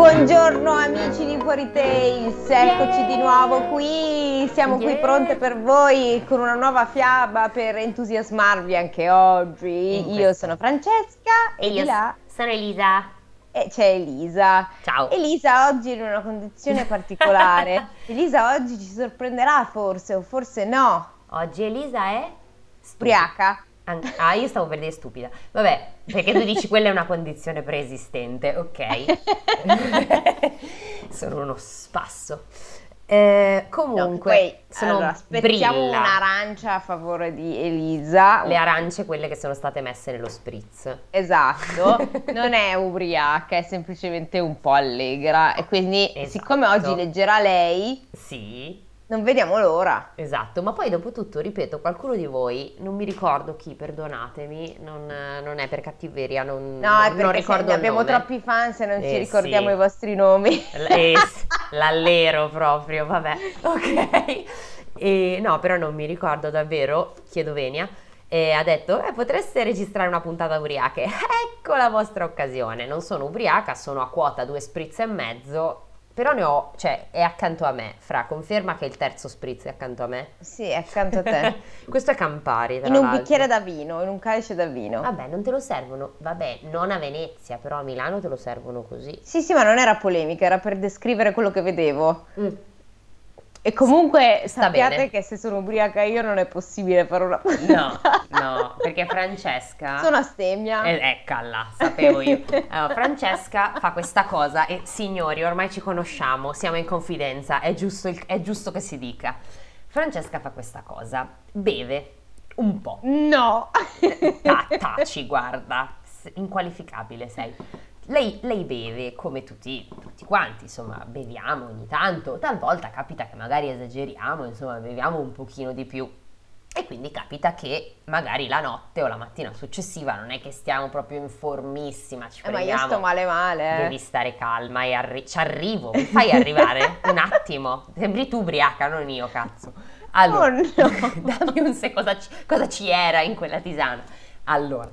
Buongiorno amici di Fuori Tales, eccoci di nuovo qui, siamo qui Yeah. pronte per voi con una nuova fiaba per entusiasmarvi anche oggi. In Io questo. sono Francesca e E io là sono Elisa. e c'è Elisa. Ciao. Elisa oggi è in una condizione particolare. Elisa oggi ci sorprenderà forse o forse no. Oggi Elisa è Ubriaca. An- Ah, io stavo per dire stupida. Vabbè, perché tu dici quella è una condizione preesistente, ok? sono uno spasso. Eh, No, comunque, poi, sono allora, aspettiamo brilla. un'arancia a favore di Elisa. Le arance, quelle che sono state messe nello spritz. Esatto, non è ubriaca, è semplicemente un po' allegra e quindi Esatto. siccome oggi leggerà lei, Sì, non vediamo l'ora. esatto. Ma poi, dopo tutto, ripeto, qualcuno di voi, non mi ricordo chi, perdonatemi, non, non è per cattiveria, non, No, è non perché ricordo abbiamo troppi fan se non ci Eh, ricordiamo sì. i vostri nomi. L- eh, l'allero proprio, vabbè, ok. E, no, però non mi ricordo davvero, chiedo venia, e ha detto, eh, potreste registrare una puntata ubriache. Ecco la vostra occasione. Non sono ubriaca, sono a quota due spritz e mezzo, però ne ho, cioè, è accanto a me. Fra, conferma che il terzo spritz è accanto a me? Sì, è accanto a te. Questo è Campari, In un l'altro. bicchiere da vino, in un calice da vino. Vabbè, non te lo servono, vabbè, non a Venezia, però a Milano te lo servono così. Sì, sì, ma non era polemica, era per descrivere quello che vedevo. Mm. E comunque Sta sappiate bene. che se sono ubriaca io non è possibile fare una No, no, perché Francesca... Sono astemmia. Eh, eccola, sapevo io. Allora, Francesca fa questa cosa e signori, ormai ci conosciamo, siamo in confidenza, è giusto, il- è giusto che si dica. Francesca fa questa cosa, beve un po', No. Ta- taci, guarda, inqualificabile sei. Lei, lei beve come tutti, tutti quanti, insomma, beviamo ogni tanto, talvolta capita che magari esageriamo, insomma, beviamo un pochino di più. E quindi capita che magari la notte o la mattina successiva non è che stiamo proprio in formissima, ci Eh, ma io prendiamo. sto male male. eh. Devi stare calma e arri- ci arrivo, mi fai arrivare un attimo. Sembri tu ubriaca, non io, cazzo. Allora, Oh, no. dammi un se cosa cosa ci era in quella tisana. Allora,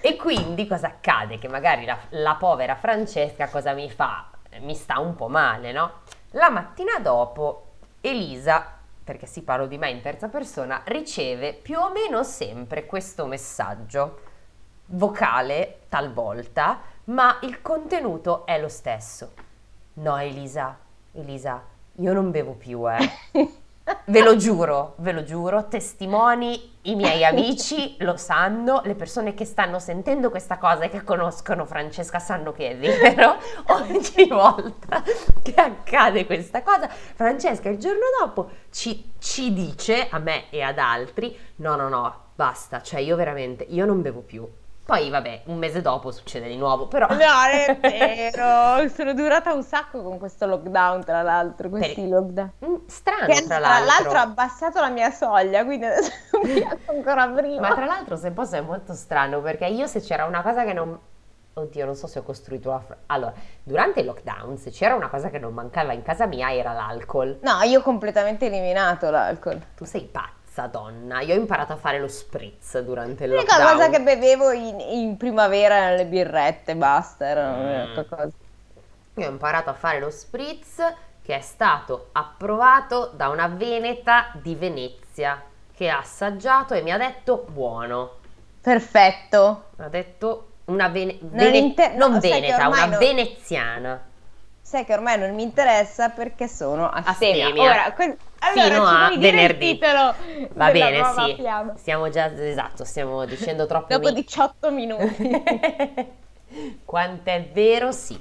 e quindi cosa accade? Che magari la, la povera Francesca cosa mi fa? Mi sta un po' male, no? La mattina dopo Elisa, perché si parlo di me in terza persona, riceve più o meno sempre questo messaggio vocale talvolta, ma il contenuto è lo stesso. No, Elisa, Elisa, io non bevo più, eh. Ve lo giuro, ve lo giuro, testimoni, i miei amici lo sanno, le persone che stanno sentendo questa cosa e che conoscono Francesca sanno che è vero. Ogni volta che accade questa cosa, Francesca il giorno dopo ci, ci dice a me e ad altri: no, no, no, basta, cioè io veramente, io non bevo più. Poi vabbè, un mese dopo succede di nuovo, però... No, è vero. Sono durata un sacco con questo lockdown, tra l'altro, questi Per- lockdown. Mm, Strano, Che tra tra l'altro. l'altro ha abbassato la mia soglia, quindi adesso mi piace ancora prima. Ma tra l'altro, se posso, è molto strano perché io se c'era una cosa che non... Oddio, non so se ho costruito la... fra- Allora, durante il lockdown, se c'era una cosa che non mancava in casa mia era l'alcol. No, io ho completamente eliminato l'alcol. Tu sei pazza, donna. Io ho imparato a fare lo spritz durante il L'unica lockdown. cosa che bevevo in, in primavera erano le birrette, basta, era Mm. cosa. Io ho imparato a fare lo spritz che è stato approvato da una veneta di Venezia che ha assaggiato e mi ha detto buono. Perfetto. Ha detto una vene- Non vene- non veneta, una non- veneziana. Sai che ormai non mi interessa perché sono astemia. Astemia. Ora, que- allora Fino ci a venerdì. il titolo Va bene, sì. fiaba? Stiamo già, esatto, stiamo dicendo troppo. Dopo mi- 18 minuti. Quant'è vero, sì.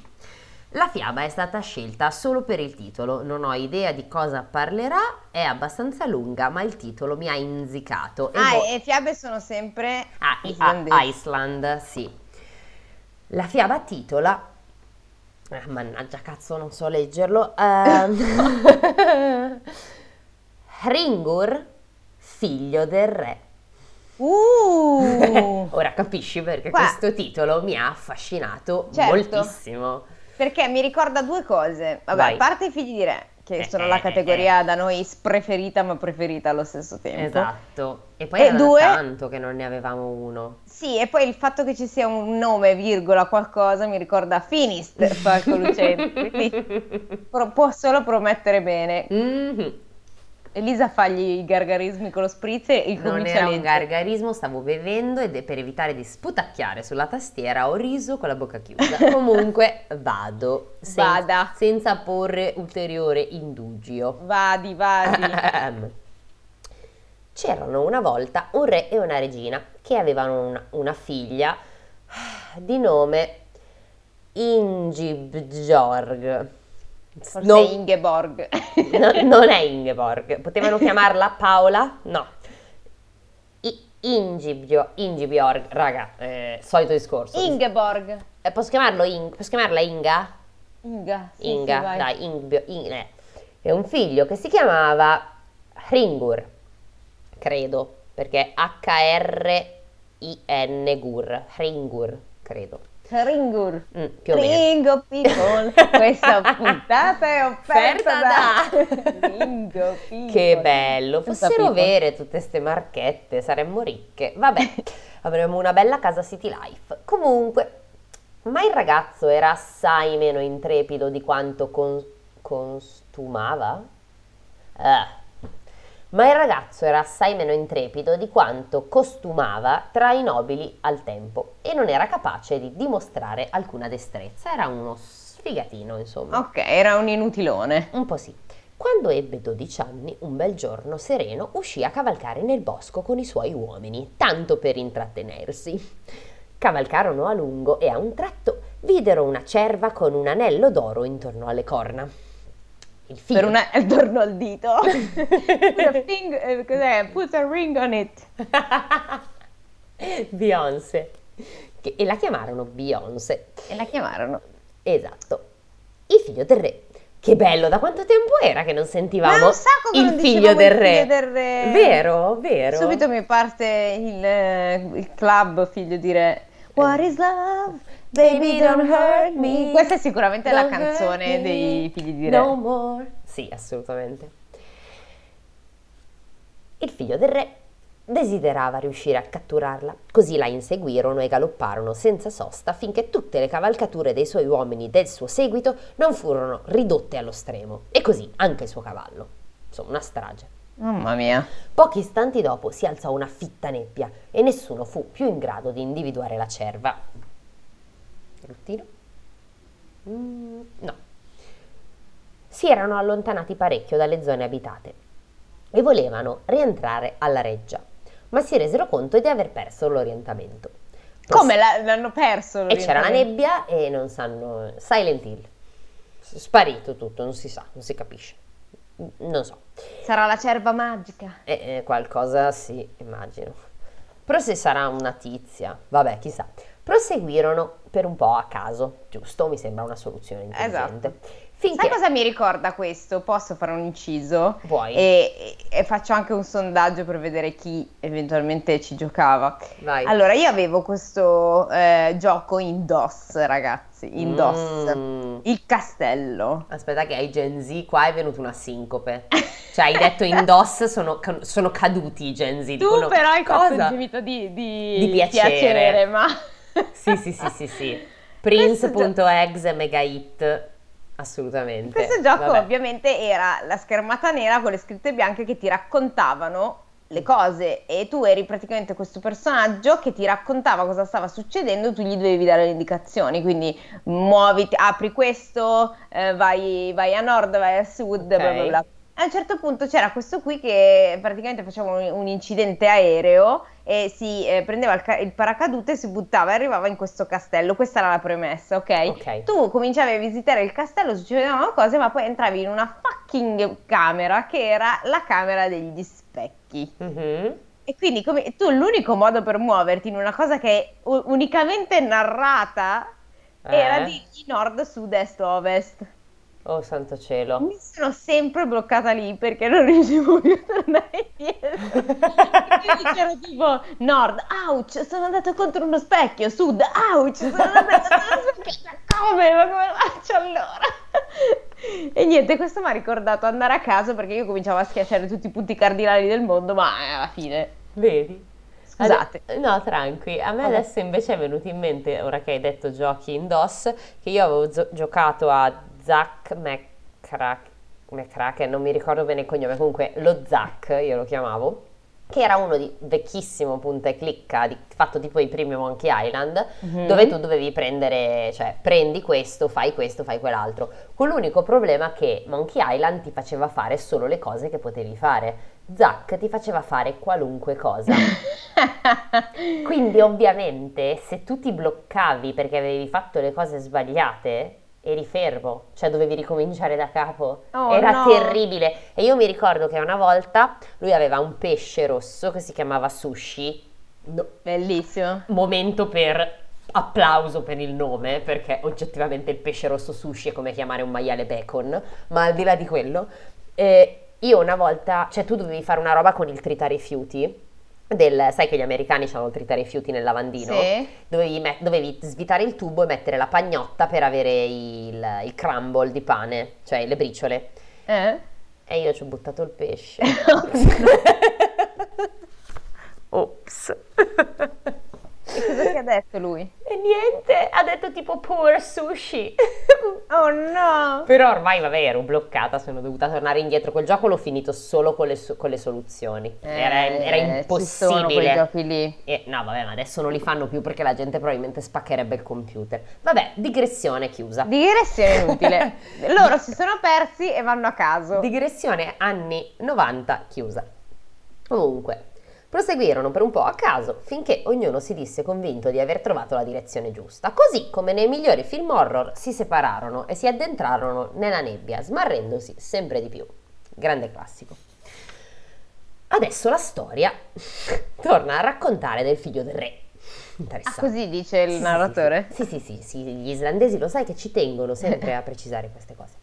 La fiaba è stata scelta solo per il titolo, non ho idea di cosa parlerà, è abbastanza lunga, ma il titolo mi ha inzicato. E ah, vo- e fiabe sono sempre Ah, ah, Iceland, sì. La fiaba titola... eh, mannaggia, cazzo, non so leggerlo. ehm, Hringur, figlio del re. Uh! Ora capisci perché Qua- questo titolo mi ha affascinato Certo. moltissimo. Perché mi ricorda due cose. Vabbè, Vai. a parte i figli di re, che Eh, sono eh, la eh, categoria da noi spreferita ma preferita allo stesso tempo. Esatto. E poi E era due- tanto che non ne avevamo uno. Sì, e poi il fatto che ci sia un nome, virgola, qualcosa, mi ricorda Finist, Falco Lucente, quindi pro- può solo promettere bene. Mhm. Elisa fagli i gargarismi con lo spritz e Non comincia era un gargarismo, stavo bevendo ed per evitare di sputacchiare sulla tastiera ho riso con la bocca chiusa. Comunque vado, sen- Vada. senza porre ulteriore indugio. Vadi, vadi. C'erano una volta un re e una regina che avevano una, una figlia di nome Ingibjorg. Forse Non- Ingeborg. no, non è Ingeborg. Potevano chiamarla Paola? No. I- Ingibio- Ingibjorg, raga, eh, solito discorso. Ingeborg. Eh, posso chiamarlo Ing- posso chiamarla Inga? Inga. Sì, Inga, sì, dai, Ingbio- In- eh. E un figlio che si chiamava Hringur, credo, perché H-R-I-N Gur, Hringur, credo. Ringur. Mm, più o meno. Ringo People, questa puntata è offerta da Ringo People. Che bello, fossero vere tutte ste marchette, saremmo ricche. Vabbè, avremmo una bella casa City Life. Comunque, ma il ragazzo era assai meno intrepido di quanto con- costumava? Eh. Ma il ragazzo era assai meno intrepido di quanto costumava tra i nobili al tempo e non era capace di dimostrare alcuna destrezza. Era uno sfigatino, insomma. Ok, era un inutilone. Un po' sì. Quando ebbe 12 anni, un bel giorno sereno uscì a cavalcare nel bosco con i suoi uomini, tanto per intrattenersi. Cavalcarono a lungo e a un tratto videro una cerva con un anello d'oro intorno alle corna. Il figlio Per una torno al dito. Put a fing- eh, cos'è? Put a ring on it. Beyoncé. Che- E la chiamarono Beyoncé. E la chiamarono. Esatto. Il figlio del re. Che bello, da quanto tempo era che non sentivamo sacco che il non figlio del il re? figlio del re. Vero, vero. Subito mi parte il, eh, il club figlio di re. What is love? Baby, don't hurt me. Questa è sicuramente la Don't hurt canzone dei figli di re. No more. Sì, assolutamente. Il figlio del re desiderava riuscire a catturarla, così la inseguirono e galopparono senza sosta finché tutte le cavalcature dei suoi uomini del suo seguito non furono ridotte allo stremo, e così anche il suo cavallo. Insomma, una strage. Mamma mia. Pochi istanti dopo si alzò una fitta nebbia e nessuno fu più in grado di individuare la cerva. Ruttino? Mm, no. Si erano allontanati parecchio dalle zone abitate e volevano rientrare alla reggia, ma si resero conto di aver perso l'orientamento. Come la- l'hanno perso? E c'era la nebbia e non sanno... Silent Hill. Sparito tutto, non si sa, non si capisce. Non so. Sarà la cerva magica. Eh, eh, qualcosa sì, immagino. Però se sarà una tizia, vabbè, chissà. Proseguirono per un po' a caso, giusto? Mi sembra una soluzione intelligente. Esatto. Finché Sai cosa mi ricorda questo? Posso fare un inciso? Vuoi? E, e- faccio anche un sondaggio per vedere chi eventualmente ci giocava. Vai. Allora, io avevo questo eh, gioco in DOS, ragazzi, in DOS. Mm. Il castello. Aspetta che ai Gen Z qua è venuta una sincope. Cioè hai detto in DOS sono, sono caduti i Gen Z. Tu dicono, però hai fatto cosa? gemito di, di, Di piacere. ma... Sì, sì, sì, sì, sì. Prince.exe mega hit. Assolutamente. Questo gioco Vabbè. ovviamente era la schermata nera con le scritte bianche che ti raccontavano le cose e tu eri praticamente questo personaggio che ti raccontava cosa stava succedendo, tu gli dovevi dare le indicazioni, quindi muoviti, apri questo, eh, vai, vai a nord, vai a sud, bla bla Ok. bla. A un certo punto c'era questo qui che praticamente faceva un, un incidente aereo e si eh, prendeva il, ca- il paracadute, si buttava e arrivava in questo castello. Questa era la premessa, ok? Tu cominciavi a visitare il castello, succedevano cose, ma poi entravi in una fucking camera che era la camera degli specchi. Mhm. E quindi come, tu l'unico modo per muoverti in una cosa che è u- unicamente narrata era Eh? di nord, sud, est, ovest. Oh santo cielo. Mi sono sempre bloccata lì perché non riuscivo più a tornare indietro. Quindi c'era tipo nord, ouch, sono andato contro uno specchio, sud, ouch, sono andato contro uno specchio. Come? Ma come faccio allora? E niente, questo mi ha ricordato andare a caso perché io cominciavo a schiacciare tutti i punti cardinali del mondo, ma eh, alla fine, Vedi? scusate. No, tranqui. A me adesso invece è venuto in mente, ora che hai detto giochi in DOS, che io avevo giocato a Zack McCrack- McCracken, non mi ricordo bene il cognome, comunque lo Zack io lo chiamavo, che era uno di vecchissimo punta e clicca, di- fatto tipo i primi Monkey Island, Mhm. dove tu dovevi prendere, cioè prendi questo, fai questo, fai quell'altro. Con l'unico problema che Monkey Island ti faceva fare solo le cose che potevi fare. Zack ti faceva fare qualunque cosa. Quindi ovviamente se tu ti bloccavi perché avevi fatto le cose sbagliate, eri fermo, cioè dovevi ricominciare da capo. Oh, Era no. terribile. E io mi ricordo che una volta lui aveva un pesce rosso che si chiamava sushi. No, Bellissimo. momento per applauso per il nome, perché oggettivamente il pesce rosso sushi è come chiamare un maiale bacon, ma al di là di quello, eh, io una volta, cioè tu dovevi fare una roba con il tritarifiuti, del, sai che gli americani hanno il tritarifiuti nel lavandino? Sì. Dovevi, met- dovevi svitare il tubo e mettere la pagnotta per avere il, il crumble di pane, cioè le briciole. Eh? E io ci ho buttato il pesce. Ops. E cosa ti ha detto lui? E niente, ha detto tipo poor sushi. Oh no! Però ormai, vabbè, ero bloccata, sono dovuta tornare indietro. Quel gioco l'ho finito solo con le, so- con le soluzioni. Era, era Eh, Ci sono quei impossibile. giochi lì. E, no, vabbè, ma adesso non li fanno più perché la gente probabilmente spaccherebbe il computer. Vabbè, digressione chiusa. Digressione inutile. Loro si sono persi e vanno a caso. Digressione anni 90 chiusa. Comunque, proseguirono per un po' a caso finché ognuno si disse convinto di aver trovato la direzione giusta. Così come nei migliori film horror si separarono e si addentrarono nella nebbia, smarrendosi sempre di più. Grande classico. Adesso la storia torna a raccontare del figlio del re. Ah, così dice il Sì, sì, narratore? Sì, sì, sì, sì, gli islandesi lo sai che ci tengono sempre a precisare queste cose.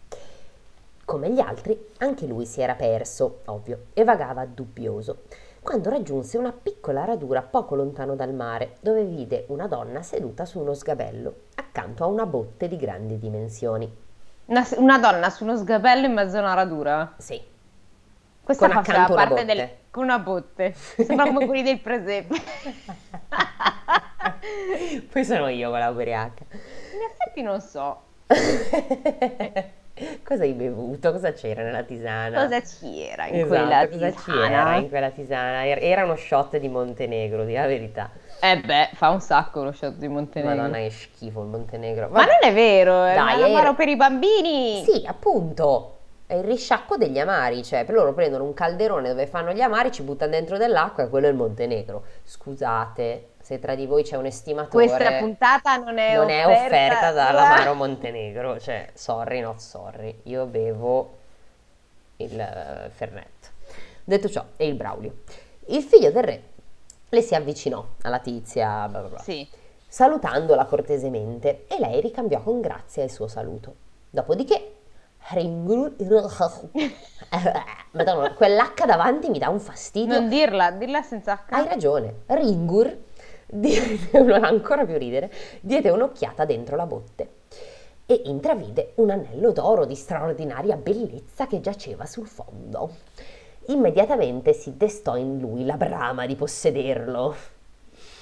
Come gli altri, anche lui si era perso, ovvio, e vagava dubbioso, quando raggiunse una piccola radura poco lontano dal mare, dove vide una donna seduta su uno sgabello, accanto a una botte di grandi dimensioni. Una, una donna su uno sgabello in mezzo a una radura. Sì, Questa Con una parte botte. del... con una botte. Sembra come quelli del presepe. poi sono io con la ubriaca. In effetti non so Cosa hai bevuto? Cosa c'era nella tisana? cosa c'era in Esatto, quella cosa tisana. c'era in quella tisana? Era- Era uno shot di Montenegro, di la verità. Eh beh, fa un sacco lo shot di Montenegro. Madonna, che schifo il Montenegro. Ma non è vero, è Dai, un amaro era- per i bambini. Sì, appunto. È il risciacquo degli amari, cioè per loro prendono un calderone dove fanno gli amari, ci buttano dentro dell'acqua e quello è il Montenegro. Scusate, se tra di voi c'è un estimatore, Questa puntata non è non è offerta, offerta dall'amaro Montenegro, cioè sorry, not sorry, io bevo il eh, Fernet. Detto ciò, e il Braulio. Il figlio del re le si avvicinò alla tizia, bla bla bla, Sì. salutandola cortesemente e lei ricambiò con grazia il suo saluto. Dopodiché, Ringur... Madonna, quell'H davanti mi dà un fastidio. Non dirla, dirla senza H. Hai ragione, Ringur diede ancora più ridere, diede un'occhiata dentro la botte e intravide un anello d'oro di straordinaria bellezza che giaceva sul fondo. Immediatamente si destò in lui la brama di possederlo.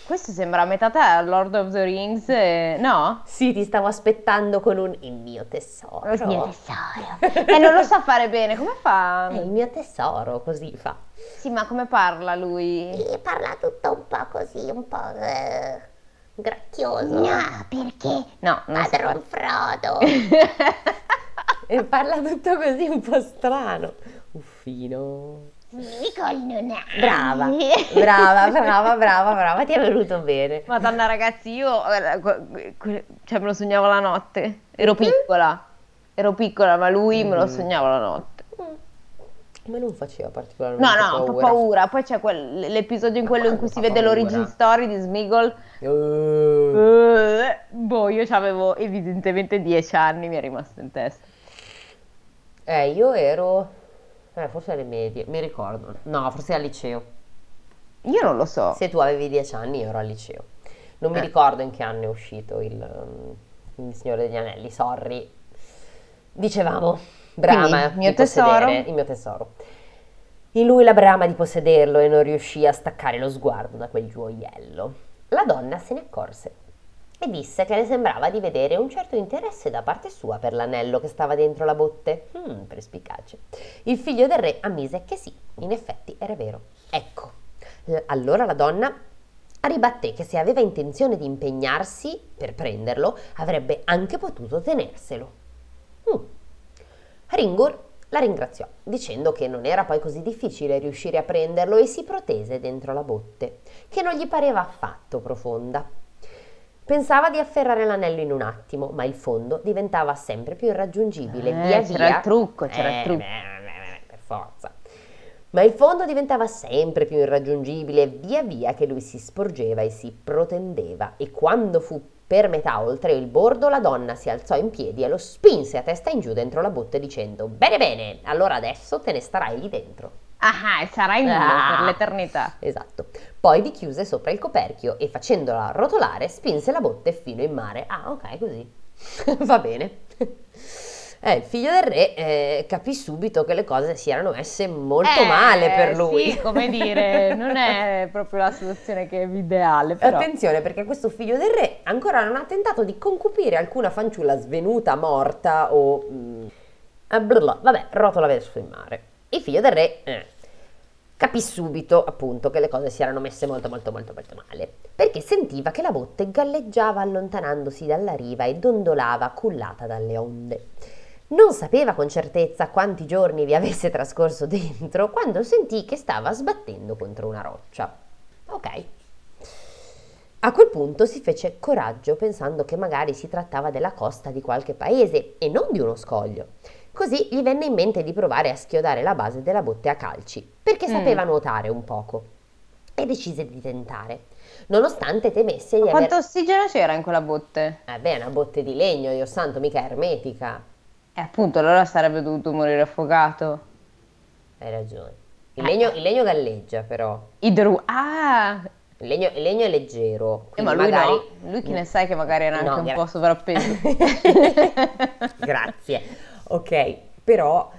Questo sembra a metà tra Lord of the Rings, e- no? Sì, ti stavo aspettando con un il mio tesoro. Il mio tesoro. E non lo sa fare bene, come fa? È il mio tesoro, così fa. Sì, ma come parla lui? E parla tutto un po' così, un po' eh, grazioso. perché? No, non so Padron Frodo. e parla tutto così un po' strano. Uffino. Brava, brava, brava, brava, brava, ti è venuto bene. Madonna ragazzi, io que- cioè me lo sognavo la notte. Ero piccola. Ero piccola, ma lui me lo Mm. sognavo la notte. A me non faceva particolarmente No, no, fa paura. paura. Poi c'è quel- l'episodio in quello in cui si vede paura. l'origin story di Smigol. Eh, Eh, boh, io avevo evidentemente 10 anni, mi è rimasto in testa. Eh, io ero... Eh, forse alle medie, mi ricordo. No, forse al liceo. Io non lo so. Se tu avevi dieci anni, io ero al liceo. Non mi Eh. ricordo in che anno è uscito il, um, il Signore degli Anelli, sorry. Dicevamo, brama Quindi, mio di possedere tesoro. il mio tesoro. In lui la brama di possederlo e non riuscì a staccare lo sguardo da quel gioiello. La donna se ne accorse e disse che le sembrava di vedere un certo interesse da parte sua per l'anello che stava dentro la botte. Hmm, perspicace. Il figlio del re ammise che sì, in effetti era vero. Ecco, L- allora la donna ribatté che se aveva intenzione di impegnarsi per prenderlo, avrebbe anche potuto tenerselo. Mm. Ringur la ringraziò, dicendo che non era poi così difficile riuscire a prenderlo e si protese dentro la botte, che non gli pareva affatto profonda. Pensava di afferrare l'anello in un attimo, ma il fondo diventava sempre più irraggiungibile. Eh, via c'era via. il trucco, c'era il Eh, trucco. beh, beh, beh, per forza. Ma il fondo diventava sempre più irraggiungibile via via che lui si sporgeva e si protendeva e quando fu per metà oltre il bordo la donna si alzò in piedi e lo spinse a testa in giù dentro la botte dicendo Bene bene, allora adesso te ne starai lì dentro. Ah, e sarai mio Ah. per l'eternità. Esatto. Poi vi chiuse sopra il coperchio e facendola rotolare spinse la botte fino in mare. Ah, ok, così. Va bene. Eh, il figlio del re eh, capì subito che le cose si erano messe molto Eh, male per lui. Sì, come dire, non è proprio la soluzione che è ideale, però. Attenzione perché questo figlio del re ancora non ha tentato di concupire alcuna fanciulla svenuta, morta o... mm, eh, blablabla. vabbè, rotola verso il mare. Il figlio del re eh, capì subito appunto che le cose si erano messe molto molto molto molto male perché sentiva che la botte galleggiava allontanandosi dalla riva e dondolava cullata dalle onde. Non sapeva con certezza quanti giorni vi avesse trascorso dentro quando sentì che stava sbattendo contro una roccia. Ok. A quel punto si fece coraggio pensando che magari si trattava della costa di qualche paese e non di uno scoglio. Così gli venne in mente di provare a schiodare la base della botte a calci, perché Mm. sapeva nuotare un poco. E decise di tentare, nonostante temesse di Ma aver... quanto ossigeno c'era in quella botte? Eh beh, una botte di legno, Dio santo, mica ermetica. E appunto, allora sarebbe dovuto morire affogato. Hai ragione. Il legno, il legno galleggia, però. Idru... Ah! Il legno, il legno è leggero. Eh, ma lui magari... no. Lui che ne sai che magari era anche No, un gra- po' sovrappeso. Grazie. Ok, però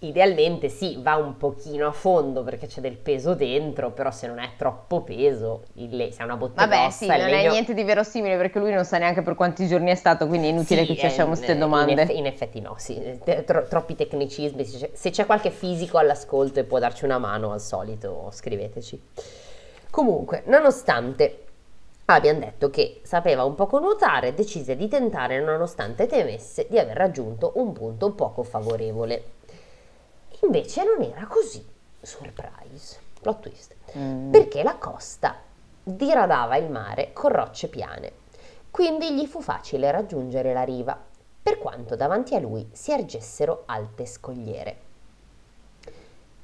idealmente sì, va un pochino a fondo perché c'è del peso dentro, però se non è troppo peso, il se è una botte Vabbè, sì, non legno- è niente di verosimile perché lui non sa neanche per quanti giorni è stato, quindi è inutile Sì, che ci eh, facciamo queste in domande. eff- In, effetti no, sì, tro- troppi tecnicismi. Se c'è, se c'è qualche fisico all'ascolto e può darci una mano al solito, scriveteci. Comunque, nonostante abbiamo detto che sapeva un poco nuotare, decise di tentare nonostante temesse di aver raggiunto un punto poco favorevole. Invece non era così. Surprise, plot twist Mm. perché la costa diradava il mare con rocce piane. Quindi gli fu facile raggiungere la riva, per quanto davanti a lui si ergessero alte scogliere.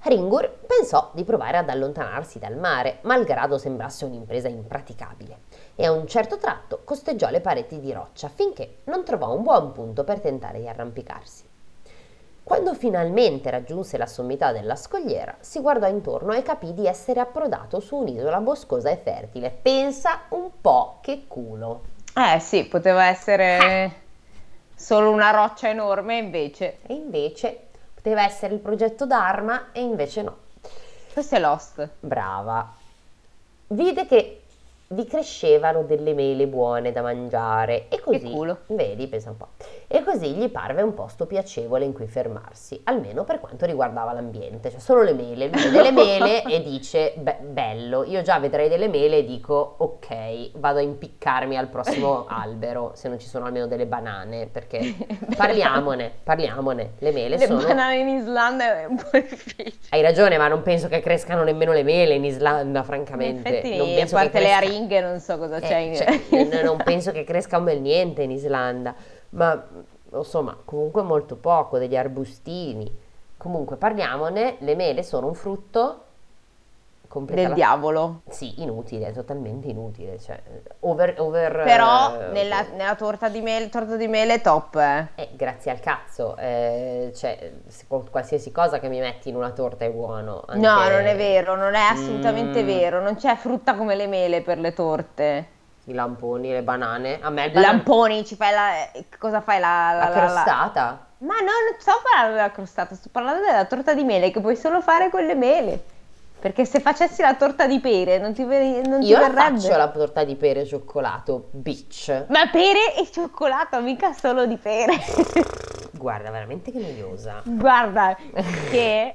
Ringur pensò di provare ad allontanarsi dal mare, malgrado sembrasse un'impresa impraticabile, e a un certo tratto costeggiò le pareti di roccia finché non trovò un buon punto per tentare di arrampicarsi. Quando finalmente raggiunse la sommità della scogliera, si guardò intorno e capì di essere approdato su un'isola boscosa e fertile. Pensa un po' che culo. Eh sì, poteva essere solo una roccia enorme, invece. E invece poteva essere il progetto d'arma e invece no. Questo è Lost. Brava. Vide che vi crescevano delle mele buone da mangiare e così, culo. vedi, pensa un po', e così gli parve un posto piacevole in cui fermarsi, almeno per quanto riguardava l'ambiente, cioè solo le mele, lui vede le mele e dice, "Beh, bello, io già vedrei delle mele e dico, ok, vado a impiccarmi al prossimo albero, se non ci sono almeno delle banane, perché parliamone, parliamone, le mele Le sono... banane in Islanda è un po' difficile. Hai ragione, ma non penso che crescano nemmeno le mele in Islanda, In francamente. effetti, non a penso che parte le cresca- aringhe, non so cosa Eh, c'è in cioè, non penso che cresca un bel niente in Islanda, ma insomma, comunque molto poco, degli arbustini. Comunque, parliamone, le mele sono un frutto completa del diavolo. Sì, inutile, totalmente inutile, cioè over, over Però eh, nella, nella torta di mele, torta di mele top, eh. eh, grazie al cazzo, eh, cioè, qualsiasi cosa che mi metti in una torta è buono. No, anche non è vero, non è assolutamente Mm. vero. Non c'è frutta come le mele per le torte. I lamponi, le banane. A me il. Lamponi, ci fai la... Cosa fai? La, La la, la- la- crostata. Ma no, non sto parlando della crostata, sto parlando della torta di mele che puoi solo fare con le mele. Perché se facessi la torta di pere non ti, non ti Io verrebbe. faccio la torta di pere e cioccolato, bitch. Ma pere e cioccolato, mica solo di pere. Guarda, veramente che noiosa. Guarda, che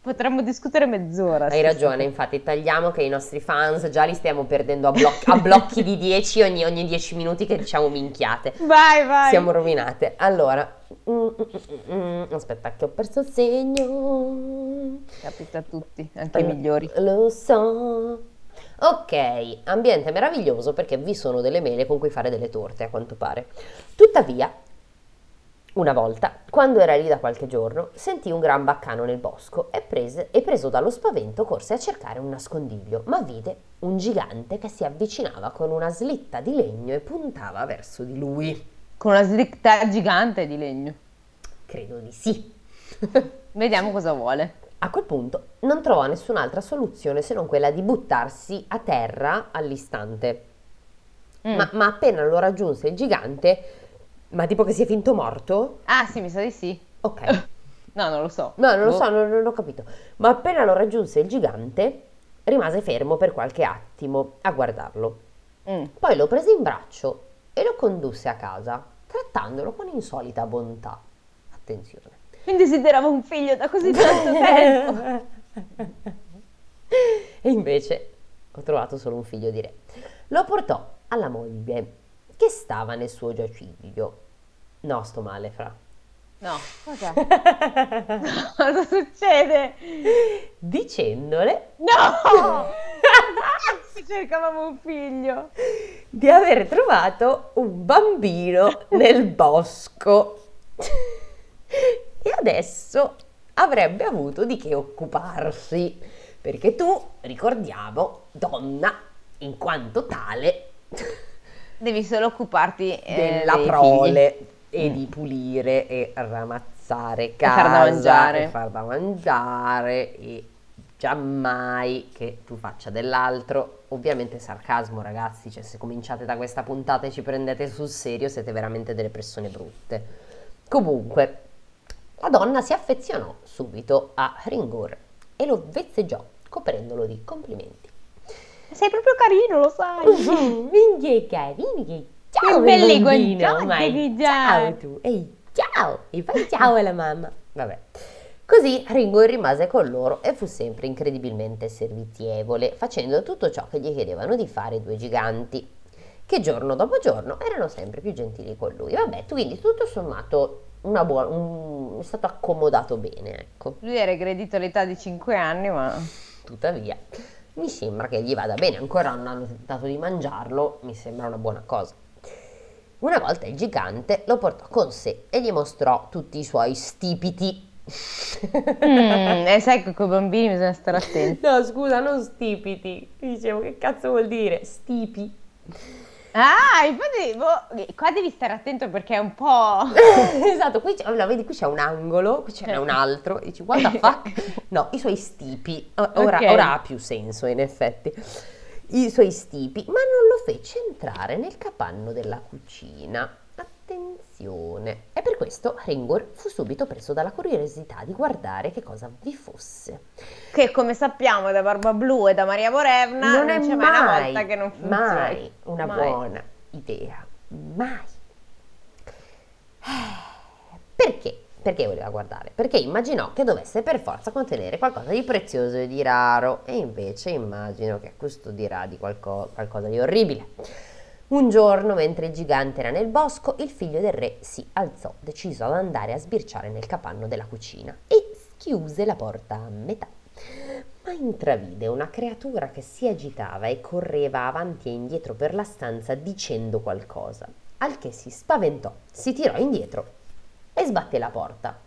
potremmo discutere mezz'ora. Hai ragione, infatti tagliamo che i nostri fans già li stiamo perdendo a, bloc- a blocchi di 10 ogni, ogni 10 minuti che diciamo minchiate. Vai, vai. Siamo rovinate. Allora, mm, mm, mm, mm, aspetta che ho perso il segno. Capita a tutti, anche i migliori. Lo so. Ok, ambiente meraviglioso perché vi sono delle mele con cui fare delle torte a quanto pare. Tuttavia, una volta, quando era lì da qualche giorno, sentì un gran baccano nel bosco e, prese- e preso dallo spavento corse a cercare un nascondiglio, ma vide un gigante che si avvicinava con una slitta di legno e puntava verso di lui. Con una slitta gigante di legno. Credo di sì. Vediamo cosa vuole. A quel punto non trovò nessun'altra soluzione se non quella di buttarsi a terra all'istante. Mm. Ma, ma appena lo raggiunse il gigante, ma tipo che si è finto morto? Ah, sì, mi sa di sì. Ok, No, non lo so. no, non lo Boh. so, non, non ho capito. Ma appena lo raggiunse il gigante, rimase fermo per qualche attimo a guardarlo. Mm. Poi lo prese in braccio e lo condusse a casa, trattandolo con insolita bontà. Attenzione. Quindi desiderava un figlio da così tanto tempo. e invece ho trovato solo un figlio di re. Lo portò alla moglie che stava nel suo giaciglio. No, sto male, fra. No, cosa? cosa succede? Dicendole No! Cercavamo un figlio. Di aver trovato un bambino nel bosco. e adesso avrebbe avuto di che occuparsi. Perché tu, ricordiamo, donna, in quanto tale, Devi solo occuparti eh, della prole e Mm. di pulire e ramazzare far casa da mangiare. e far da mangiare e giammai che tu faccia dell'altro. Ovviamente sarcasmo ragazzi, cioè se cominciate da questa puntata e ci prendete sul serio siete veramente delle persone brutte. Comunque, la donna si affezionò subito a Ringur e lo vezzeggiò coprendolo di complimenti. Sei proprio carino, lo sai. Minchia carini che ciao Che bambino, ciao tu, ehi ciao, e fai ciao alla mamma. Vabbè. Così Ringo rimase con loro e fu sempre incredibilmente servizievole, facendo tutto ciò che gli chiedevano di fare i due giganti, che giorno dopo giorno erano sempre più gentili con lui. Vabbè, quindi tutto sommato buona, un- è stato accomodato bene, ecco. Lui era aggredito all'età di 5 anni, ma Tuttavia, mi sembra che gli vada bene, ancora non hanno tentato di mangiarlo, mi sembra una buona cosa. Una volta il gigante lo portò con sé e gli mostrò tutti i suoi stipiti. Mm, e sai che con i bambini bisogna stare attenti. No, scusa, non stipiti. Dicevo, che cazzo vuol dire? Stipi. Ah, infatti, boh, qua devi stare attento perché è un po'... esatto, qui c'è, allora, vedi, qui c'è un angolo, qui c'è un altro, e dici, what the fuck? No, i suoi stipi, ora, Ok. ora ha più senso in effetti, i suoi stipi, ma non lo fece entrare nel capanno della cucina. Attenzione! E per questo Ringur fu subito preso dalla curiosità di guardare che cosa vi fosse. Che come sappiamo da Barba Blu e da Maria Morevna non, è c'è mai una volta che non funziona. mai una Mai. buona idea, mai. Eh, Perché? Perché voleva guardare? Perché immaginò che dovesse per forza contenere qualcosa di prezioso e di raro e invece immagino che custodirà di qualco- qualcosa di orribile. Un giorno, mentre il gigante era nel bosco, il figlio del re si alzò, deciso ad andare a sbirciare nel capanno della cucina e schiuse la porta a metà. Ma intravide una creatura che si agitava e correva avanti e indietro per la stanza dicendo qualcosa, al che si spaventò, si tirò indietro e sbatté la porta,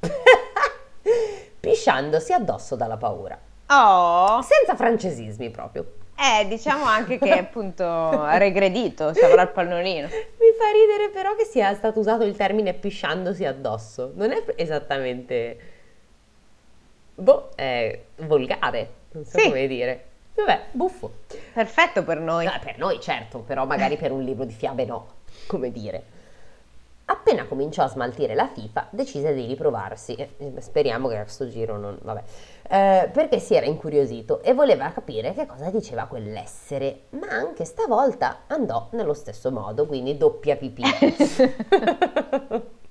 pisciandosi addosso dalla paura. Oh, Senza francesismi proprio. Eh, diciamo anche che appunto ha regredito, ci avrà il pannolino. Mi fa ridere però che sia stato usato il termine pisciandosi addosso. Non è esattamente... Boh, è volgare, non so Sì. come dire. Vabbè, buffo. Perfetto per noi. Eh, per noi certo, però magari per un libro di fiabe no, come dire. appena cominciò a smaltire la fifa, decise di riprovarsi. Speriamo che a questo giro non... vabbè. Eh, perché si era incuriosito e voleva capire che cosa diceva quell'essere, ma anche stavolta andò nello stesso modo, quindi doppia pipì.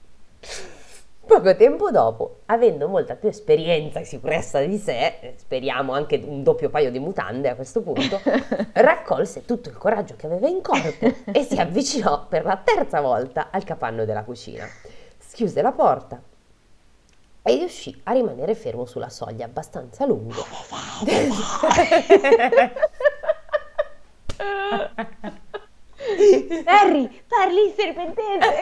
Poco tempo dopo, avendo molta più esperienza e sicurezza di sé, speriamo anche un doppio paio di mutande a questo punto, raccolse tutto il coraggio che aveva in corpo e si avvicinò per la terza volta al capanno della cucina. Schiuse la porta e riuscì a rimanere fermo sulla soglia abbastanza a lungo. Harry, parli serpentese!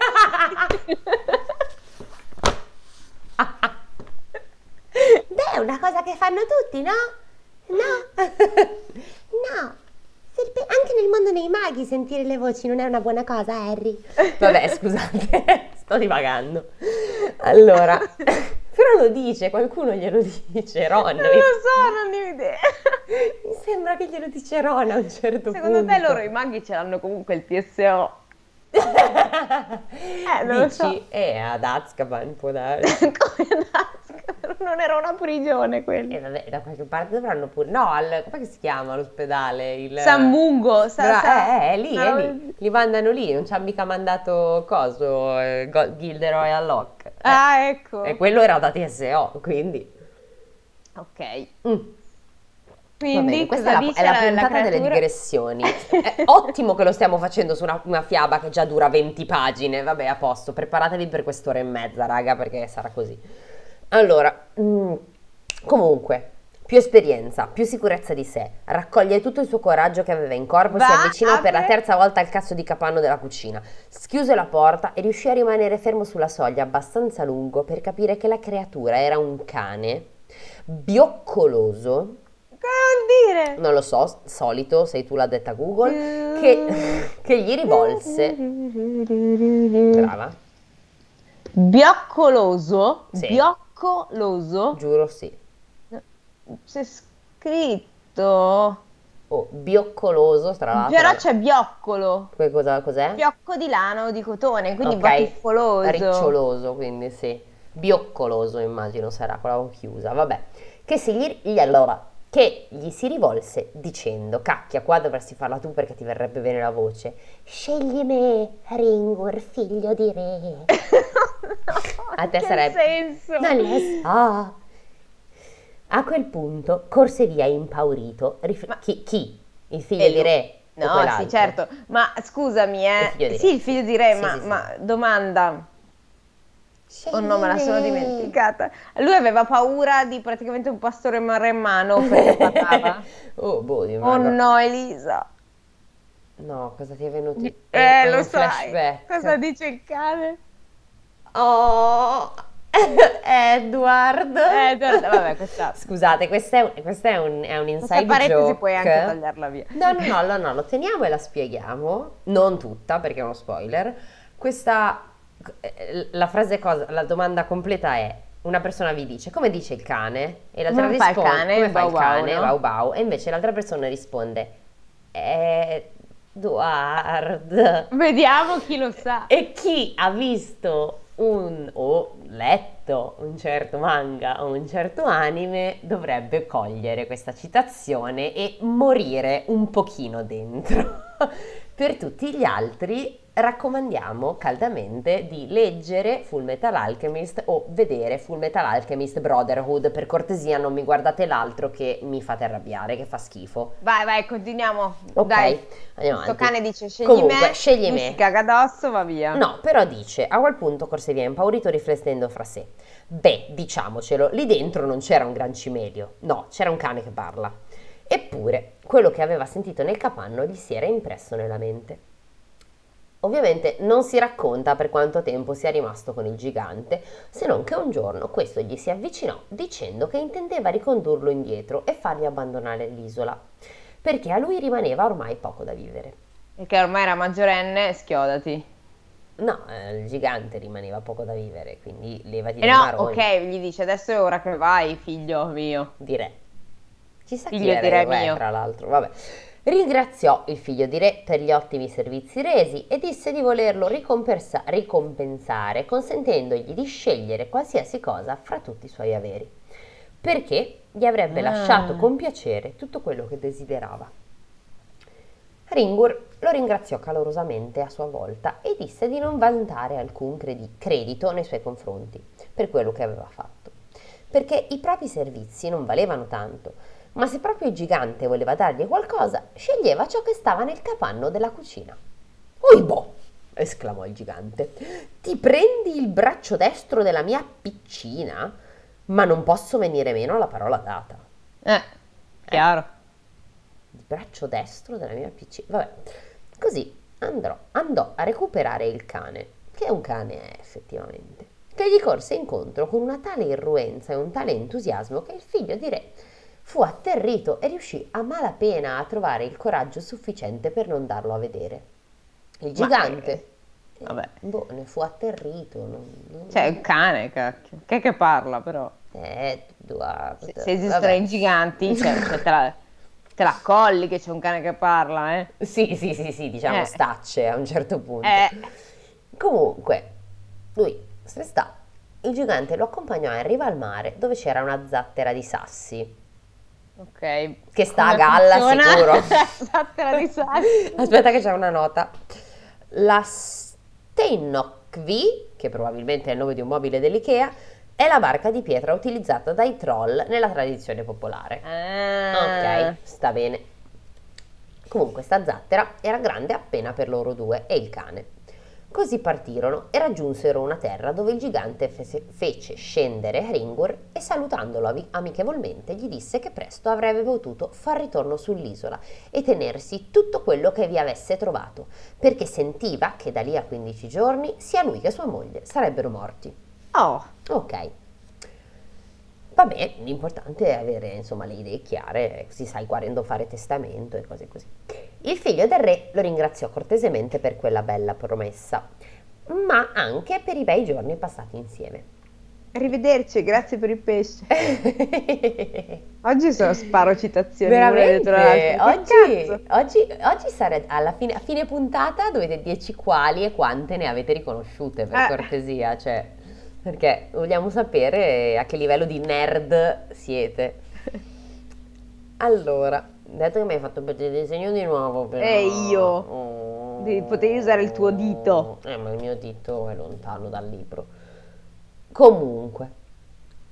Beh, è una cosa che fanno tutti, no? No? no. Serpe- anche nel mondo dei maghi sentire le voci non è una buona cosa, Harry. Vabbè, scusate, sto divagando. Allora, però lo dice, qualcuno glielo dice, Ron. Non lo so, non ne ho idea. Mi sembra che glielo dice Ron a un certo Secondo punto. te loro i maghi ce l'hanno comunque il TSO? Eh, non lo Dici, so. eh, ad Azkaban può darsi. Come ad Azkaban? Non era una prigione quello. E vabbè, da qualche parte dovranno pure... No, al... come si chiama l'ospedale? Il... San Mungo, sa, Bra- sa- eh, eh, è lì, è lì. Li mandano lì, non ci ha mica mandato coso, eh, Gilderoy a Locke. Eh, Ah, ecco. E quello era da TSO, quindi... Ok. Mm. Quindi bene, questa è la, è la la- la puntata delle digressioni. È ottimo che lo stiamo facendo su una, una fiaba che già dura 20 pagine. Vabbè, a posto. Preparatevi per quest'ora e mezza, raga, perché sarà così. Allora, mm, comunque, più esperienza, più sicurezza di sé, raccoglie tutto il suo coraggio che aveva in corpo e si Va, avvicinò per la terza volta al cazzo di capanno della cucina. Schiuse la porta e riuscì a rimanere fermo sulla soglia abbastanza lungo per capire che la creatura era un cane bioccoloso Cosa vuol dire? non lo so, solito, sei tu l'ha detta Google, che, che gli rivolse, brava, Bioccoloso? Sì. Bioccoloso? Giuro sì, C'è scritto. oh, bioccoloso, tra l'altro, Però c'è bioccolo. che cosa, cos'è? Fiocco di lana o di cotone, quindi Ok, batiffoloso. riccioloso, quindi sì, bioccoloso immagino sarà, quella O chiusa, vabbè, che, si gli, gli- allora, che gli si rivolse dicendo, cacchia, qua dovresti farla tu perché ti verrebbe bene la voce, scegli me, Ringur, figlio di re. A te che sarebbe- senso? Non lo so. A quel punto corse via impaurito. rif- Ma- chi, chi? Il figlio E di lui- re? No, sì, certo, ma scusami, eh. Il figlio di sì, il figlio di re, Sì, ma, sì, sì. ma domanda. Scegli Oh no, me la sono me. dimenticata. Lui aveva paura di praticamente un pastore maremmano perché parlava. oh, boh, di Oh no, Elisa. No, cosa ti è venuto? Eh, È lo sai. flashback. Cosa dice il cane? Oh, Edward. Guarda, vabbè, questa, Scusate, questo è un, questo è un, è un questa inside parentesi joke. puoi anche tagliarla via. No, no, no, no, no, lo teniamo e la spieghiamo, non tutta perché è uno spoiler. Questa, eh, la frase cosa, la domanda completa è, una persona vi dice, come dice il cane? E l'altra Come fa il risponde, cane? come fa il Bau bau, cane? no? Bau bau. E invece l'altra persona risponde, Edward. Vediamo chi lo sa. E chi ha visto un o letto un certo manga o un certo anime dovrebbe cogliere questa citazione e morire un pochino dentro. Per tutti gli altri raccomandiamo caldamente di leggere Full Metal Alchemist o vedere Full Metal Alchemist Brotherhood. Per cortesia non mi guardate l'altro che mi fate arrabbiare, che fa schifo. Vai, vai, continuiamo. Ok, Dai. andiamo avanti. cane dice scegli Comunque, me, scegli me. si caga addosso, va via. No, però dice, a quel punto corse via impaurito riflettendo fra sé. Beh, diciamocelo, lì dentro non c'era un gran cimelio, no, c'era un cane che parla. Eppure, quello che aveva sentito nel capanno gli si era impresso nella mente. Ovviamente non si racconta per quanto tempo sia rimasto con il gigante, se non che un giorno questo gli si avvicinò dicendo che intendeva ricondurlo indietro e fargli abbandonare l'isola, perché a lui rimaneva ormai poco da vivere. Perché ormai era maggiorenne, schiodati. No, eh, il gigante rimaneva poco da vivere, quindi levati E dai no, maroni. ok, gli dice adesso è ora che vai, figlio mio. Di re. Chissà chi Figlio era di re re, mio. tra l'altro, vabbè. Ringraziò il figlio di re per gli ottimi servizi resi e disse di volerlo ricompensa- ricompensare consentendogli di scegliere qualsiasi cosa fra tutti i suoi averi, perché gli avrebbe Ah. lasciato con piacere tutto quello che desiderava. Ringur lo ringraziò calorosamente a sua volta e disse di non vantare alcun credi- credito nei suoi confronti per quello che aveva fatto, perché i propri servizi non valevano tanto, ma se proprio il gigante voleva dargli qualcosa, sceglieva ciò che stava nel capanno della cucina. Oibò! esclamò il gigante. Ti prendi il braccio destro della mia piccina? Ma non posso venire meno alla parola data. Eh, chiaro. Il braccio destro della mia piccina. Vabbè, così andrò, andò a recuperare il cane, che un cane è effettivamente, che gli corse incontro con una tale irruenza e un tale entusiasmo che il figlio di re fu atterrito e riuscì a malapena a trovare il coraggio sufficiente per non darlo a vedere. Il gigante, eh, vabbè. boh, ne fu atterrito. Non, non- Cioè, è un cane, cacchio. Che che parla, però. Eh, tu- ah, Se, se esistono i giganti, cioè, cioè, te, la, te la colli che c'è un cane che parla, eh. Sì, sì, sì, sì, diciamo Eh. stacce a un certo punto. Eh. Comunque, lui se sta. Il gigante lo accompagnò in riva al mare dove c'era una zattera di sassi. Ok. Che sta a Come galla, funziona sicuro. Aspetta che c'è una nota. La Steinokvi, che probabilmente è il nome di un mobile dell'Ikea, è la barca di pietra utilizzata dai troll nella tradizione popolare. Ah. Ok, sta bene. Comunque sta zattera era grande appena per loro due e il cane. Così partirono e raggiunsero una terra dove il gigante fece, fece scendere Ringur e salutandolo ami- amichevolmente gli disse che presto avrebbe potuto far ritorno sull'isola e tenersi tutto quello che vi avesse trovato, perché sentiva che da lì a 15 giorni sia lui che sua moglie sarebbero morti. Oh, Ok. Vabbè, l'importante è avere insomma le idee chiare, si sai quando fare testamento e cose così. Il figlio del re lo ringraziò cortesemente per quella bella promessa, ma anche per i bei giorni passati insieme. arrivederci, grazie per il pesce. Oggi sono sparo citazioni. Veramente, oggi, oggi, oggi sarà alla fine, a fine puntata dovete dirci quali e quante ne avete riconosciute per Eh. cortesia, cioè, perché vogliamo sapere a che livello di nerd siete. Allora, detto che mi hai fatto vedere il disegno di nuovo, però... E io? Oh. Devi- potevi usare il tuo dito. Eh, ma il mio dito è lontano dal libro. Comunque,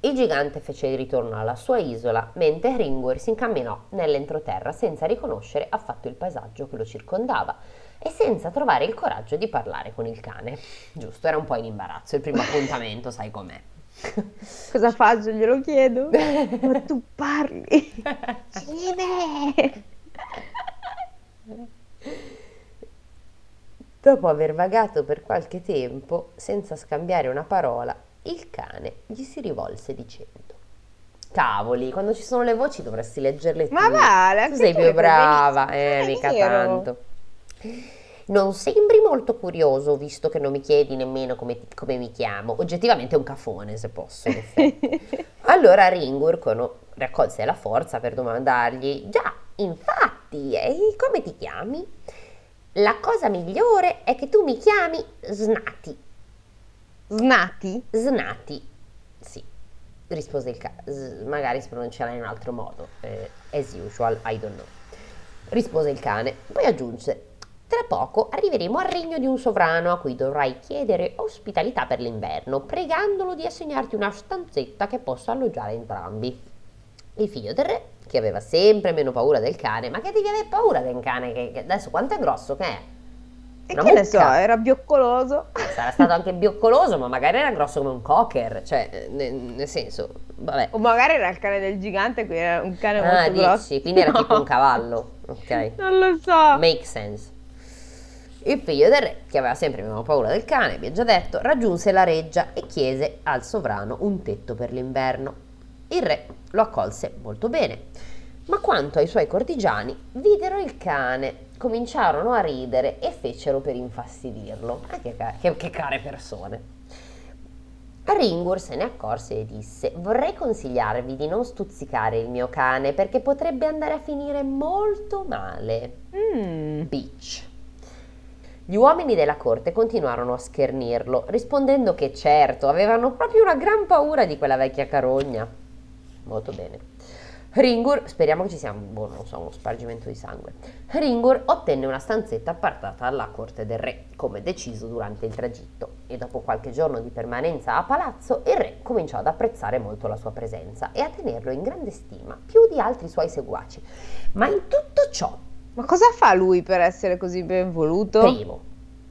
il gigante fece il ritorno alla sua isola, mentre Ringur si incamminò nell'entroterra senza riconoscere affatto il paesaggio che lo circondava e senza trovare il coraggio di parlare con il cane. Giusto, era un po' in imbarazzo, il primo appuntamento, sai com'è. Cosa faccio? Glielo chiedo? Ma tu parli. Cine. Dopo aver vagato per qualche tempo, senza scambiare una parola, il cane gli si rivolse dicendo: Cavoli, quando ci sono le voci dovresti leggerle tu. Ma vale, tu anche sei tu più brava, eh, mica tanto. Non sembri molto curioso, visto che non mi chiedi nemmeno come, ti- come mi chiamo. Oggettivamente è un cafone, se posso. Allora Ringur con- raccolse la forza per domandargli: Già, infatti, e come ti chiami? La cosa migliore è che tu mi chiami Snati. Snati? Snati, sì, rispose il cane. magari si pronuncerà in un altro modo. eh, as usual, I don't know. Rispose il cane. Poi aggiunse: Tra poco arriveremo al regno di un sovrano a cui dovrai chiedere ospitalità per l'inverno, pregandolo di assegnarti una stanzetta che possa alloggiare entrambi. Il figlio del re, che aveva sempre meno paura del cane, ma che devi avere paura del cane? Che, che adesso quanto è grosso che è? E che ne so, mucca. era bioccoloso. Sarà stato anche bioccoloso, ma magari era grosso come un cocker, cioè, eh, ne- nel senso, vabbè. O magari era il cane del gigante, quindi era un cane Ah, molto grosso. dici, quindi era tipo No. un cavallo, ok. Non lo so. Make sense. Il figlio del re, che aveva sempre meno paura del cane, vi ho già detto, raggiunse la reggia e chiese al sovrano un tetto per l'inverno. Il re lo accolse molto bene, ma quanto ai suoi cortigiani, videro il cane, cominciarono a ridere e fecero per infastidirlo. Ah, che, che- che care persone. Ringur se ne accorse e disse: Vorrei consigliarvi di non stuzzicare il mio cane perché potrebbe andare a finire molto male. Mm. Beach. Gli uomini della corte continuarono a schernirlo, rispondendo che certo avevano proprio una gran paura di quella vecchia carogna. Molto bene. Ringur, speriamo che ci sia boh, non so, uno spargimento di sangue. Ringur ottenne una stanzetta appartata alla corte del re, come deciso durante il tragitto, e dopo qualche giorno di permanenza a palazzo, il re cominciò ad apprezzare molto la sua presenza e a tenerlo in grande stima, più di altri suoi seguaci. Ma in tutto ciò, Ma cosa fa lui per essere così ben voluto? primo,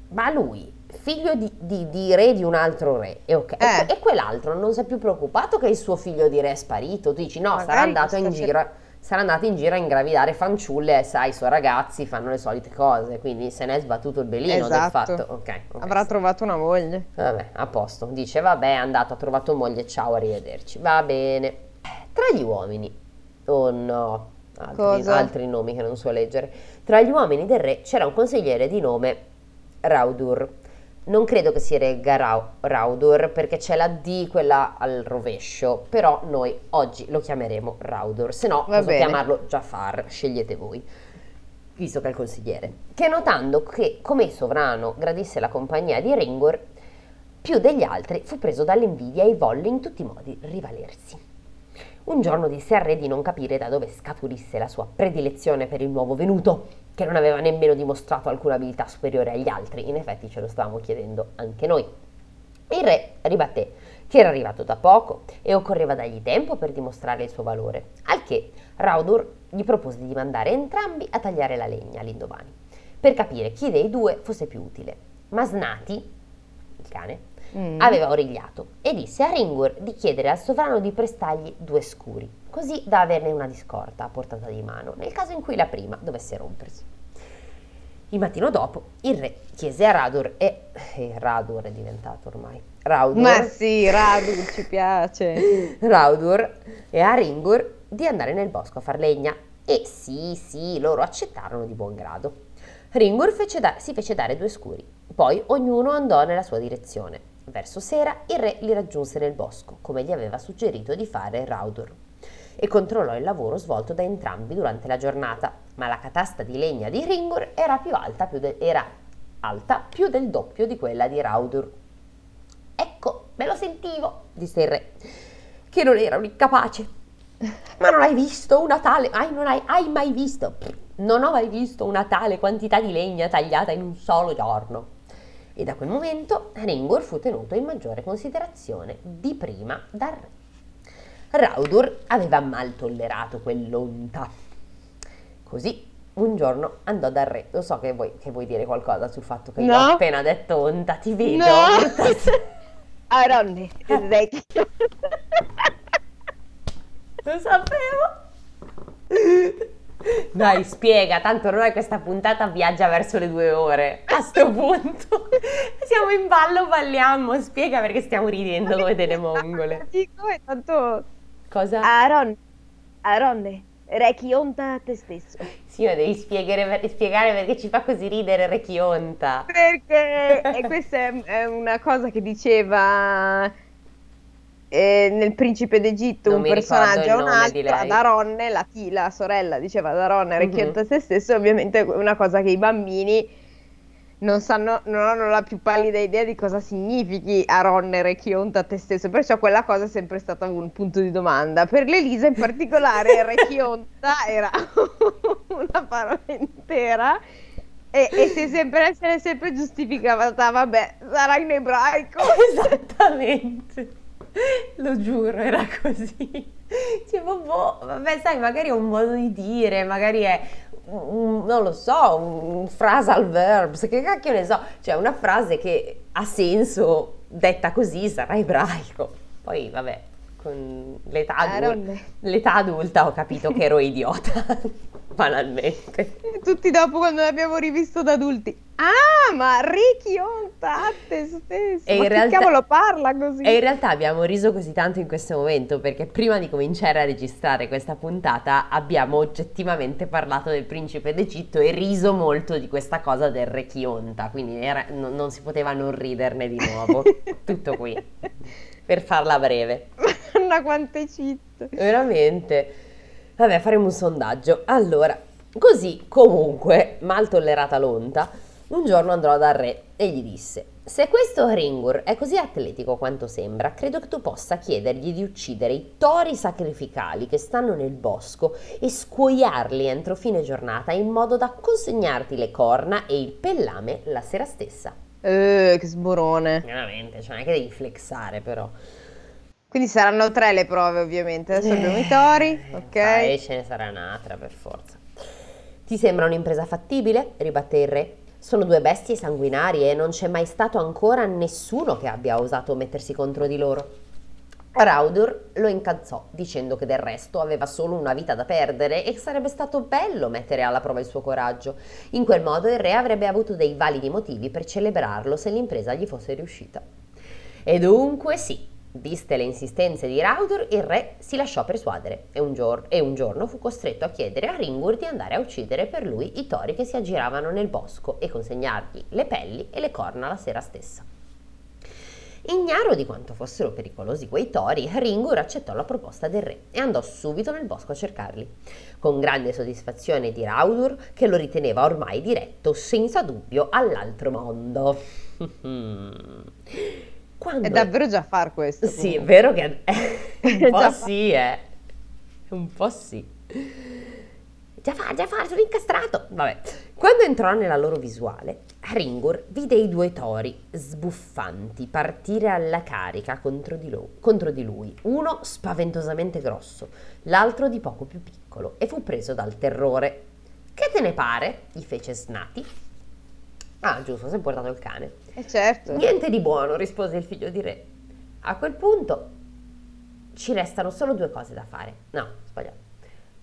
ma lui, figlio di, di- di re di un altro re, e, ok, e Eh. que- e quell'altro non si è più preoccupato che il suo figlio di re è sparito? Tu dici no, sarà Magari andato in giro... Sarà andato in giro a ingravidare fanciulle e sai, i suoi ragazzi fanno le solite cose, quindi se n'è sbattuto il belino del Esatto. fatto. Ok, ok. Avrà trovato una moglie. Vabbè, a posto. Dice, vabbè, è andato, ha trovato moglie, ciao, arrivederci. Va bene. Tra gli uomini, oh no, altri, altri nomi che non so leggere. Tra gli uomini del re c'era un consigliere di nome Raudur. Non credo che si regga Rau- Raudur perché c'è la D, quella al rovescio, però noi oggi lo chiameremo Raudur, se no posso bene. chiamarlo Jafar, scegliete voi visto che è il consigliere, che notando che come il sovrano gradisse la compagnia di Ringor, più degli altri fu preso dall'invidia e volle in tutti i modi rivalersi. Un giorno disse al re di non capire da dove scaturisse la sua predilezione per il nuovo venuto, che non aveva nemmeno dimostrato alcuna abilità superiore agli altri, in effetti ce lo stavamo chiedendo anche noi. Il re ribatté che era arrivato da poco e occorreva dargli tempo per dimostrare il suo valore, al che Raudur gli propose di mandare entrambi a tagliare la legna l'indomani, per capire chi dei due fosse più utile. Ma Snati, il cane, Mm. aveva origliato e disse a Ringur di chiedere al sovrano di prestargli due scuri, così da averne una di scorta a portata di mano, nel caso in cui la prima dovesse rompersi. Il mattino dopo il re chiese a Radur e... e Radur è diventato ormai. Raudur, Ma sì, Radu, ci piace. Raudur e a Ringur di andare nel bosco a far legna e sì, sì, loro accettarono di buon grado. Ringur fece da- si fece dare due scuri, poi ognuno andò nella sua direzione. Verso sera il re li raggiunse nel bosco, come gli aveva suggerito di fare Raudur, e controllò il lavoro svolto da entrambi durante la giornata, ma la catasta di legna di Ringur era più alta, più de- era alta più del doppio di quella di Raudur. Ecco, me lo sentivo, disse il re, che non era un incapace. Ma non hai visto una tale... Hai, non hai, hai mai visto? Non ho mai visto una tale quantità di legna tagliata in un solo giorno. E da quel momento Ringur fu tenuto in maggiore considerazione di prima dal re. Raudur aveva mal tollerato quell'onta. Così un giorno andò dal re. Lo so che vuoi, che vuoi dire qualcosa sul fatto che io No. ho appena detto onta, ti vedo. No. Aronne, vecchio. Lo sapevo. Dai, spiega, tanto ormai questa puntata viaggia verso le due ore. A sto punto. Siamo in ballo, balliamo. Spiega perché stiamo ridendo come delle mongole. Dico, e tanto... Cosa? Aron, Aronne, rechi onta a te stesso. Sì, ma devi spiegare, spiegare perché ci fa così ridere Rechionta. Perché e questa è, è una cosa che diceva eh, nel Principe d'Egitto Non un personaggio a un altro, ad Aronne, la, la sorella diceva ad Aronne, Mhm. Recchionta a se stesso, ovviamente è una cosa che i bambini non sanno, non hanno la più pallida idea di cosa significhi Aronne, Recchionta a te stesso, perciò quella cosa è sempre stata un punto di domanda. Per l'Elisa in particolare Recchionta era una parola intera e, e si è sempre, se sempre giustificata, vabbè, sarà in ebraico. Esattamente. Lo giuro, era così. Cioè, boh, vabbè, sai, magari è un modo di dire, magari è, un- non lo so, un phrasal verbs, che cacchio ne so, cioè una frase che ha senso, detta così, sarà ebraico. Poi, vabbè, con l'età, adul- Aronne. l'età adulta ho capito che ero idiota, banalmente. Tutti dopo quando l'abbiamo rivisto da adulti. Ah, ma Ricky Onta a te stesso. E in ma che realtà- cavolo parla così? E in realtà abbiamo riso così tanto in questo momento perché prima di cominciare a registrare questa puntata abbiamo oggettivamente parlato del principe d'Egitto e riso molto di questa cosa del re Chionta, quindi era- non, non si poteva non riderne di nuovo. Tutto qui. per farla breve. Madonna quante cheat. Veramente. Vabbè, faremo un sondaggio. Allora, così comunque, mal tollerata l'onta, un giorno andrò dal re e gli disse: Se questo Hringur è così atletico quanto sembra, credo che tu possa chiedergli di uccidere i tori sacrificali che stanno nel bosco e scuoiarli entro fine giornata in modo da consegnarti le corna e il pellame la sera stessa. Eh, che sborone. Veramente, cioè non è che devi flexare però. Quindi saranno tre le prove, ovviamente. Adesso abbiamo i tori, ok? E ce ne sarà un'altra per forza. Ti sembra un'impresa fattibile? ribatté il re. Sono due bestie sanguinarie e non c'è mai stato ancora nessuno che abbia osato mettersi contro di loro. Raudur lo incalzò dicendo che del resto aveva solo una vita da perdere e che sarebbe stato bello mettere alla prova il suo coraggio. In quel modo il re avrebbe avuto dei validi motivi per celebrarlo se l'impresa gli fosse riuscita. E dunque sì, viste le insistenze di Raudur, il re si lasciò persuadere e un, gior- e un giorno fu costretto a chiedere a Ringur di andare a uccidere per lui i tori che si aggiravano nel bosco e consegnargli le pelli e le corna la sera stessa. Ignaro di quanto fossero pericolosi quei tori, Ringur accettò la proposta del re e andò subito nel bosco a cercarli, con grande soddisfazione di Raudur che lo riteneva ormai diretto senza dubbio all'altro mondo. Quando... È davvero già far questo. Sì, è vero che è un po' sì, eh. Un po' sì. Già fa, già fa, sono incastrato. Vabbè. Quando entrò nella loro visuale, Ringur vide i due tori sbuffanti partire alla carica contro di, lo, contro di lui, uno spaventosamente grosso, l'altro di poco più piccolo, e fu preso dal terrore. Che te ne pare? gli fece Snati. Ah, giusto, si è portato il cane. Eh certo. Niente di buono, rispose il figlio di re. A quel punto ci restano solo due cose da fare. No, sbagliato.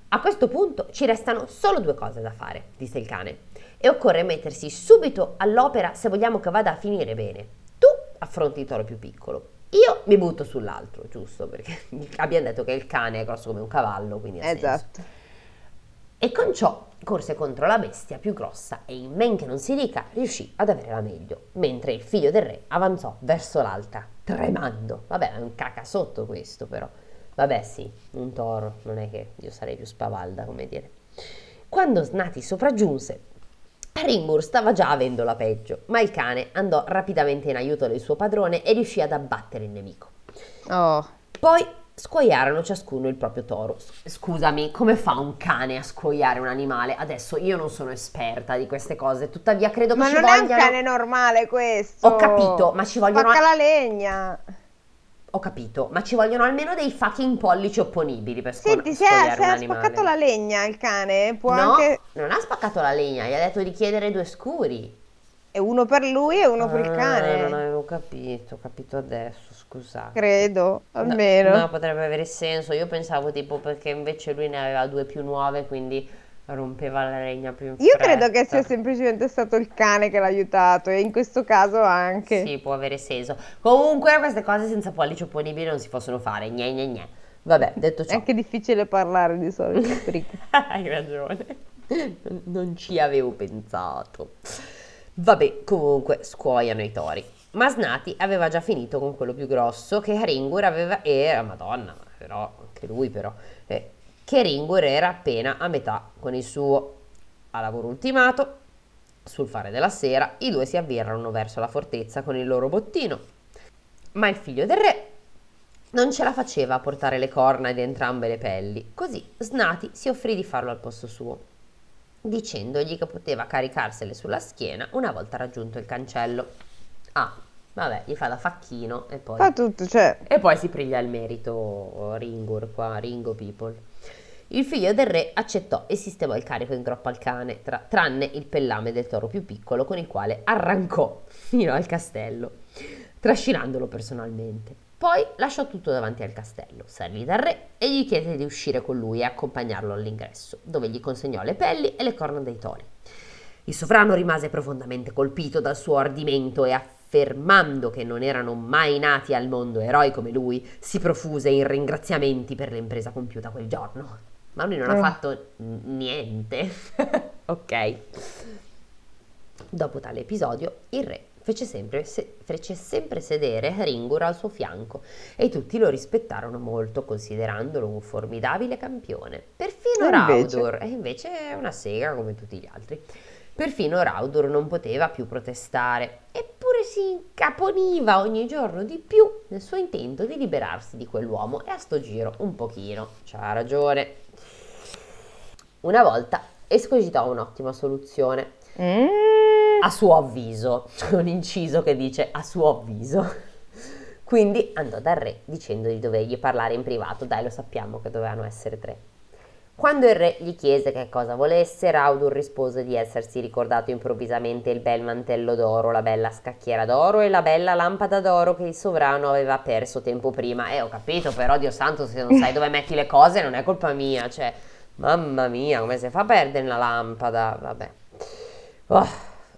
A questo punto ci restano solo due cose da fare, disse il cane, e occorre mettersi subito all'opera se vogliamo che vada a finire bene. Tu affronti il toro più piccolo, io mi butto sull'altro, giusto? Perché abbiamo detto che il cane è grosso come un cavallo, quindi ha Esatto. Senso. E con ciò corse contro la bestia più grossa e in men che non si dica riuscì ad avere la meglio, mentre il figlio del re avanzò verso l'altra, tremando. Vabbè, è un caca sotto questo però. Vabbè sì, un toro, non è che io sarei più spavalda, come dire. Quando Snati sopraggiunse, Ringur stava già avendo la peggio, ma il cane andò rapidamente in aiuto del suo padrone e riuscì ad abbattere il nemico. Oh. Poi scuoiarono ciascuno il proprio toro. Scusami, come fa un cane a scuoiare un animale? Adesso io non sono esperta di queste cose, tuttavia credo che ma ci non vogliano... è un cane normale questo. Ho capito, ma ci vogliono... Spacca la legna. Ho capito, ma ci vogliono almeno dei fucking pollici opponibili per scu- Senti, se ha, scuoiare se ha spaccato la legna il cane, può no, anche... non ha spaccato la legna, gli ha detto di chiedere due scuri. E uno per lui e uno per il Ah, cane. Non avevo capito, ho capito adesso, scusate. Credo, No, almeno. No, potrebbe avere senso. Io pensavo tipo perché invece lui ne aveva due più nuove, quindi rompeva la legna più in Io credo che fretta. sia semplicemente stato il cane che l'ha aiutato e in questo caso anche. Sì, può avere senso. Comunque queste cose senza pollici opponibili non si possono fare. Gne gne gne. Vabbè, detto È ciò. anche difficile parlare di solito. Hai ragione. Non- Non ci avevo pensato. Vabbè, comunque scuoiano i tori. Ma Snati aveva già finito con quello più grosso che Ringur aveva... Era, madonna, però, anche lui però... eh, che Ringur era appena a metà con il suo. A lavoro ultimato, sul fare della sera, i due si avviarono verso la fortezza con il loro bottino. Ma il figlio del re non ce la faceva a portare le corna di entrambe le pelli, così Snati si offrì di farlo al posto suo, dicendogli che poteva caricarsele sulla schiena una volta raggiunto il cancello. Ah, vabbè, gli fa da facchino e poi... Fa tutto, cioè... E poi si priglia il merito Ringur qua, Ringo People. Il figlio del re accettò e sistemò il carico in groppa al cane, tra- tranne il pellame del toro più piccolo con il quale arrancò fino al castello, trascinandolo personalmente. Poi lasciò tutto davanti al castello, salì dal re e gli chiese di uscire con lui e accompagnarlo all'ingresso, dove gli consegnò le pelli e le corna dei tori. Il sovrano rimase profondamente colpito dal suo ardimento e affermando che non erano mai nati al mondo eroi come lui, si profuse in ringraziamenti per l'impresa compiuta quel giorno. Ma lui non ha Eh. fatto niente. ok. Dopo tale episodio, il re fece sempre, se- fece sempre sedere Ringur al suo fianco e tutti lo rispettarono molto, considerandolo un formidabile campione. Perfino E invece? E invece è una sega come tutti gli altri. Perfino Raudur non poteva più protestare, eppure si incaponiva ogni giorno di più nel suo intento di liberarsi di quell'uomo e a sto giro un pochino. C'ha ragione. Una volta escogitò un'ottima soluzione. Mm, A suo avviso, c'è un inciso che dice a suo avviso. Quindi andò dal re dicendo di dovergli parlare in privato, dai lo sappiamo che dovevano essere tre. Quando il re gli chiese che cosa volesse, Raudur rispose di essersi ricordato improvvisamente il bel mantello d'oro, la bella scacchiera d'oro e la bella lampada d'oro che il sovrano aveva perso tempo prima. Eh, ho capito, però, Dio santo, se non sai dove metti le cose non è colpa mia, cioè, mamma mia, come si fa a perdere una lampada? Vabbè. Oh,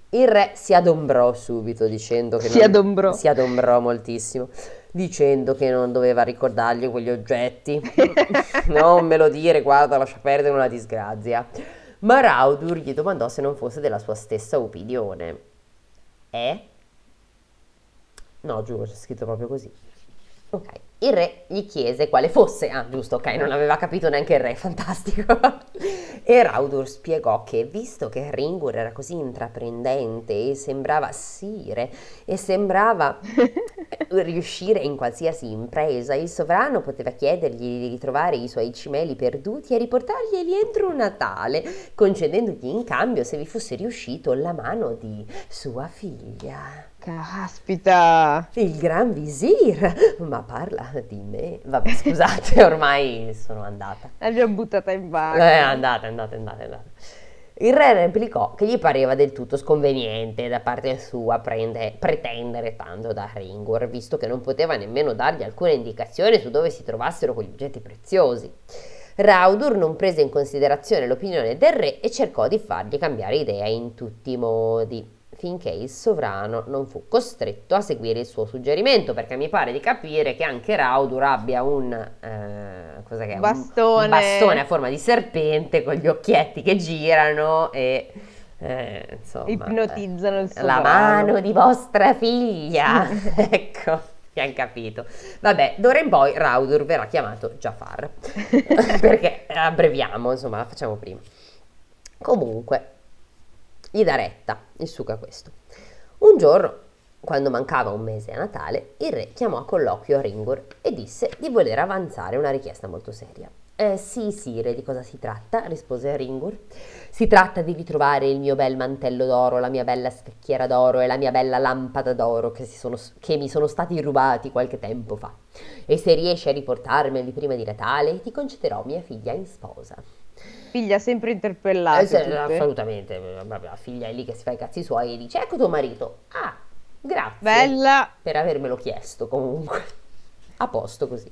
il re si adombrò subito dicendo che Si non- adombrò. si adombrò moltissimo dicendo che non doveva ricordargli quegli oggetti. non me lo dire, guarda, lascia perdere una disgrazia. Ma Raudur gli domandò se non fosse della sua stessa opinione. Eh? No, giuro, c'è scritto proprio così. Ok, il re gli chiese quale fosse, ah giusto, ok, non aveva capito neanche il re, fantastico. E Raudur spiegò che visto che Ringur era così intraprendente e sembrava sire e sembrava riuscire in qualsiasi impresa, il sovrano poteva chiedergli di ritrovare i suoi cimeli perduti e riportarglieli entro Natale, concedendogli in cambio, se vi fosse riuscito, la mano di sua figlia. Caspita. Il gran visir, ma parla di me. Vabbè, scusate, ormai sono andata. L'abbiamo buttata in Eh, vacca. è andata, è andata, è andata, è andata. Il re replicò che gli pareva del tutto sconveniente da parte sua prende- pretendere tanto da Ringur, visto che non poteva nemmeno dargli alcuna indicazione su dove si trovassero quegli oggetti preziosi. Raudur non prese in considerazione l'opinione del re e cercò di fargli cambiare idea in tutti i modi, finché il sovrano non fu costretto a seguire il suo suggerimento, perché mi pare di capire che anche Raudur abbia un... eh, è? Bastone. un bastone a forma di serpente con gli occhietti che girano e... eh, insomma, Ipnotizzano il eh, sovrano. La mano di vostra figlia! ecco, che hanno capito. Vabbè, d'ora in poi Raudur verrà chiamato Jafar, perché abbreviamo, insomma, la facciamo prima. Comunque, gli dà retta il suca questo. Un giorno, quando mancava un mese a Natale, il re chiamò a colloquio Ringur e disse di voler avanzare una richiesta molto seria. Eh, sì, sire, di cosa si tratta? rispose Ringur. Si tratta di ritrovare il mio bel mantello d'oro, la mia bella scacchiera d'oro e la mia bella lampada d'oro che, sono- che mi sono stati rubati qualche tempo fa. E se riesci a riportarmeli prima di Natale, ti concederò mia figlia in sposa. Figlia sempre interpellata. Eh, sì, assolutamente, la figlia è lì che si fa i cazzi suoi e dice ecco tuo marito. Ah, grazie Bella. per avermelo chiesto comunque. A posto così.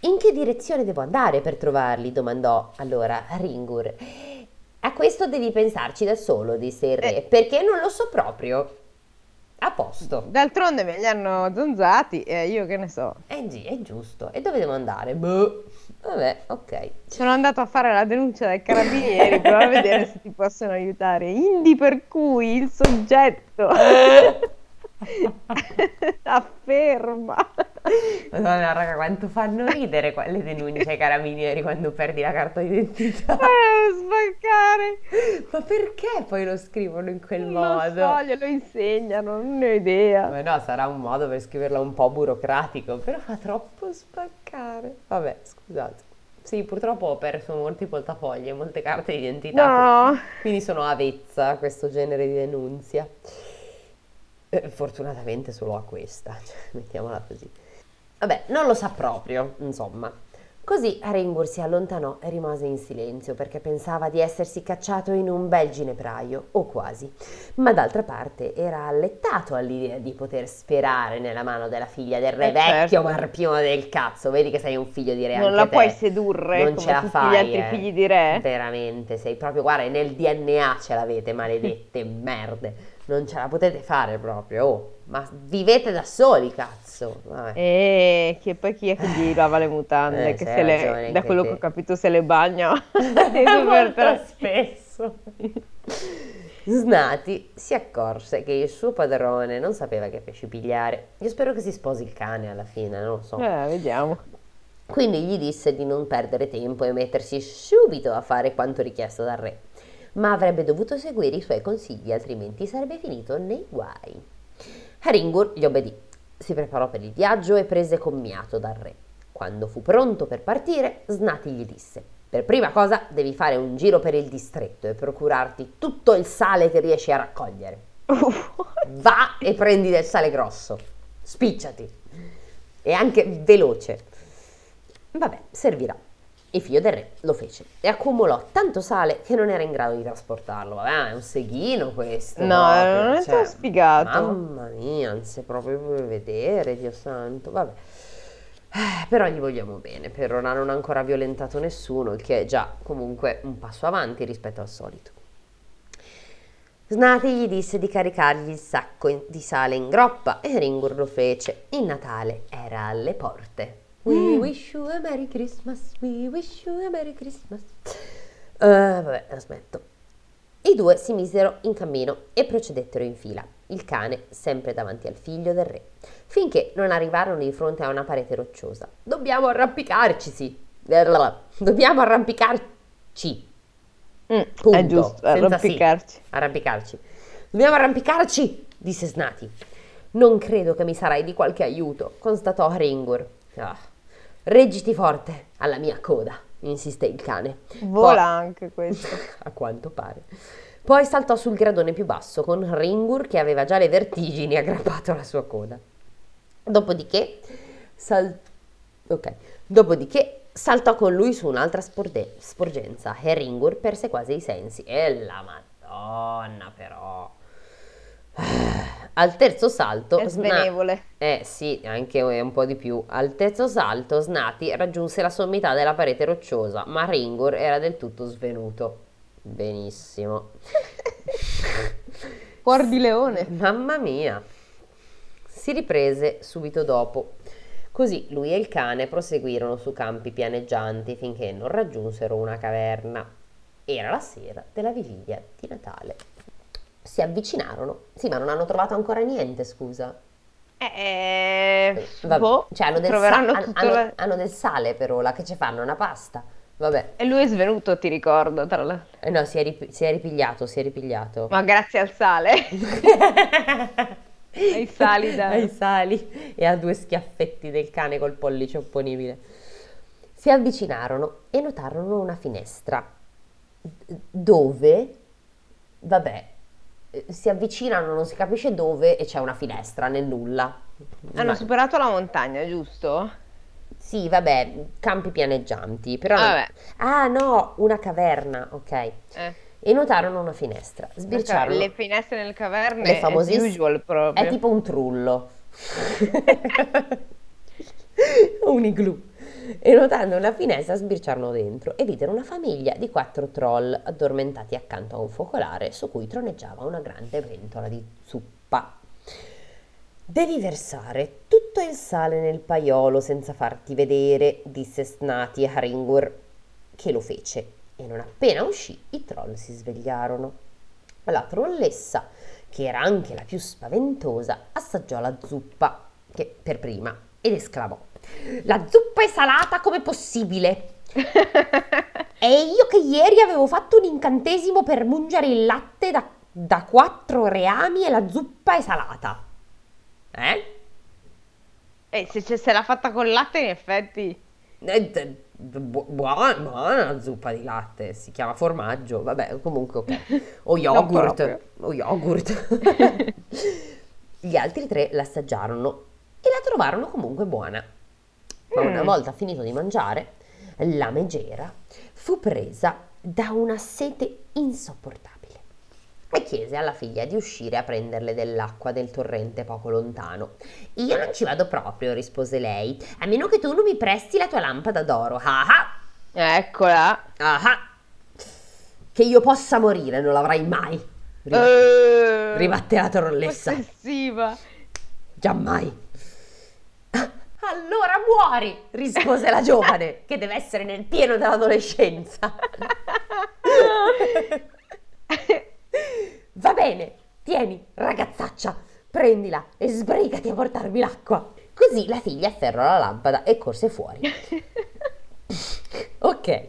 In che direzione devo andare per trovarli? domandò allora Ringur. A questo devi pensarci da solo, disse il re, Eh. perché non lo so proprio. A posto. D'altronde me li hanno zonzati e io che ne so. Eh è giusto. E dove devo andare? Boh. Vabbè, ok. Sono andato a fare la denuncia dai carabinieri per vedere se ti possono aiutare. Indi per cui il soggetto afferma. Madonna, raga, quanto fanno ridere que- le denunce ai carabinieri quando perdi la carta d'identità. Eh, sbaccare. Ma perché poi lo scrivono in quel Non modo? lo so, glielo insegnano, non ne ho idea. Ma no, sarà un modo per scriverla un po' burocratico, però fa troppo spaccare. Vabbè, scusate. Sì, purtroppo ho perso molti portafogli e molte carte d'identità, No. quindi sono avvezza a questo genere di denunzia. Eh, fortunatamente solo a questa, cioè, mettiamola così. Vabbè, non lo sa proprio, insomma. Così Ringur si allontanò e rimase in silenzio perché pensava di essersi cacciato in un bel ginepraio, o quasi. Ma d'altra parte era allettato all'idea di poter sperare nella mano della figlia del re Eh, vecchio certo. marpione del cazzo. Vedi che sei un figlio di re Non la te. puoi sedurre Non ce la fai, gli altri eh. figli di re. Veramente, sei proprio, guarda, nel DNA ce l'avete, maledette merde. Non ce la potete fare proprio, oh. Ma vivete da soli, cazzo. Vabbè. E che poi chi è che gli lava le mutande? Eh, che se le- da quello te. che ho capito se le bagna. Tu per Molto tre- spesso. Snati si accorse che il suo padrone non sapeva che pesci pigliare. Io spero che si sposi il cane alla fine, non lo so. Eh, vediamo. Quindi gli disse di non perdere tempo e mettersi subito a fare quanto richiesto dal re. Ma avrebbe dovuto seguire i suoi consigli, altrimenti sarebbe finito nei guai. Haringur gli obbedì, si preparò per il viaggio e prese commiato dal re. Quando fu pronto per partire, Snati gli disse: Per prima cosa devi fare un giro per il distretto e procurarti tutto il sale che riesci a raccogliere. Va e prendi del sale grosso, spicciati e anche veloce. Vabbè, servirà. Il figlio del re lo fece e accumulò tanto sale che non era in grado di trasportarlo. Vabbè, è un seghino questo. No, proprio, non è cioè, spiegato. Mamma mia, non si proprio vuoi vedere, Dio santo. Vabbè. Eh, però gli vogliamo bene, per ora non ha ancora violentato nessuno, il che è già comunque un passo avanti rispetto al solito. Snati gli disse di caricargli il sacco di sale in groppa e Ringur lo fece. Il Natale era alle porte. We Mm. wish you a Merry Christmas, we wish you a Merry Christmas. Eh, vabbè, aspetto. I due si misero in cammino e procedettero in fila, il cane sempre davanti al figlio del re, finché non arrivarono di fronte a una parete rocciosa. Dobbiamo arrampicarci, sì. Dobbiamo arrampicarci. Mm, Punto. è giusto, arrampicarci. sì. Arrampicarci. Dobbiamo arrampicarci, disse Snati. Non credo che mi sarai di qualche aiuto, constatò Ringur. Ah. Reggiti forte alla mia coda, insiste il cane. Vola anche questo. A quanto pare. Poi saltò sul gradone più basso con Ringur che aveva già le vertigini aggrappato alla sua coda. Dopodiché, sal- ok. Dopodiché saltò con lui su un'altra sporde- sporgenza e Ringur perse quasi i sensi. E la madonna però. Al terzo salto... È Sna- svenevole. eh sì, anche un po' di più. Al terzo salto Snati raggiunse la sommità della parete rocciosa, ma Ringur era del tutto svenuto. Benissimo. Cuor di leone. Mamma mia. Si riprese subito dopo. Così lui e il cane proseguirono su campi pianeggianti finché non raggiunsero una caverna. Era la sera della vigilia di Natale. Si avvicinarono. Sì, ma non hanno trovato ancora niente, scusa. Eh, Vabbè, boh, cioè hanno del, troveranno sa- hanno- la- hanno del sale per ora che ci fanno una pasta. Vabbè. E lui è svenuto, ti ricordo, tra l'altro. Eh no, si è, rip- si è ripigliato, si è ripigliato. Ma grazie al sale. Ai sali da- Ai sali e a due schiaffetti del cane col pollice opponibile. Si avvicinarono e notarono una finestra dove, vabbè, eh, si avvicinano, non si capisce dove e c'è una finestra nel nulla. Hanno Ma- superato la montagna, giusto? Sì, vabbè, campi pianeggianti, però... Vabbè. Ah no, una caverna, ok. Eh. E notarono una finestra, sbirciarono... Le finestre nelle caverne Le è famosissime- usual proprio. È tipo un trullo. un igloo. E notando una finestra sbirciarono dentro e videro una famiglia di quattro troll addormentati accanto a un focolare su cui troneggiava una grande pentola di zuppa. Devi versare tutto il sale nel paiolo senza farti vedere, disse Snati a Haringur, che lo fece. E non appena uscì, i troll si svegliarono. La trollessa, che era anche la più spaventosa, assaggiò la zuppa, che per prima, ed esclamò: La zuppa è salata come possibile! E io che ieri avevo fatto un incantesimo per mungere il latte da, da quattro reami e la zuppa è salata. Eh? Eh, se, se- se l'ha fatta con latte, in effetti. Eh, bu- Buona, buona la zuppa di latte, si chiama formaggio, vabbè, comunque ok. O yogurt, o yogurt. Gli altri tre l'assaggiarono e la trovarono comunque buona. Ma una Mm. volta finito di mangiare, la megera fu presa da una sete insopportabile e chiese alla figlia di uscire a prenderle dell'acqua del torrente poco lontano. Io non ci vado proprio, rispose lei, a meno che tu non mi presti la tua lampada d'oro. Ah ah! Eccola. Ah ah! Che io possa morire, non l'avrai mai. Riba- Eh, ribatte la trollessa. Possessiva. Giammai allora muori, rispose la giovane, che deve essere nel pieno dell'adolescenza. Va bene, tieni, ragazzaccia, prendila e sbrigati a portarmi l'acqua. Così la figlia afferrò la lampada e corse fuori. ok.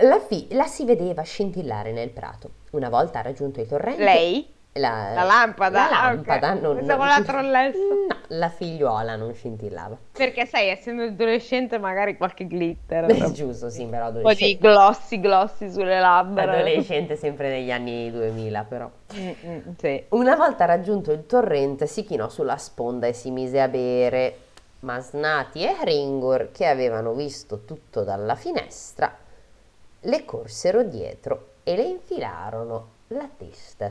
La, fi- la si vedeva scintillare nel prato. Una volta raggiunto il torrente... Lei? La, La lampada? La lampada, ok. non, Pensavo non- la trollessa. No, la figliuola non scintillava. Perché sai, essendo adolescente magari qualche glitter. È un giusto, sì, però po' di adolescente. glossy glossy sulle labbra. Adolescente sempre negli anni 2000, però. Mm, mm, sì. Una volta raggiunto il torrente si chinò sulla sponda e si mise a bere, ma Snati e Hringor, che avevano visto tutto dalla finestra, le corsero dietro e le infilarono la testa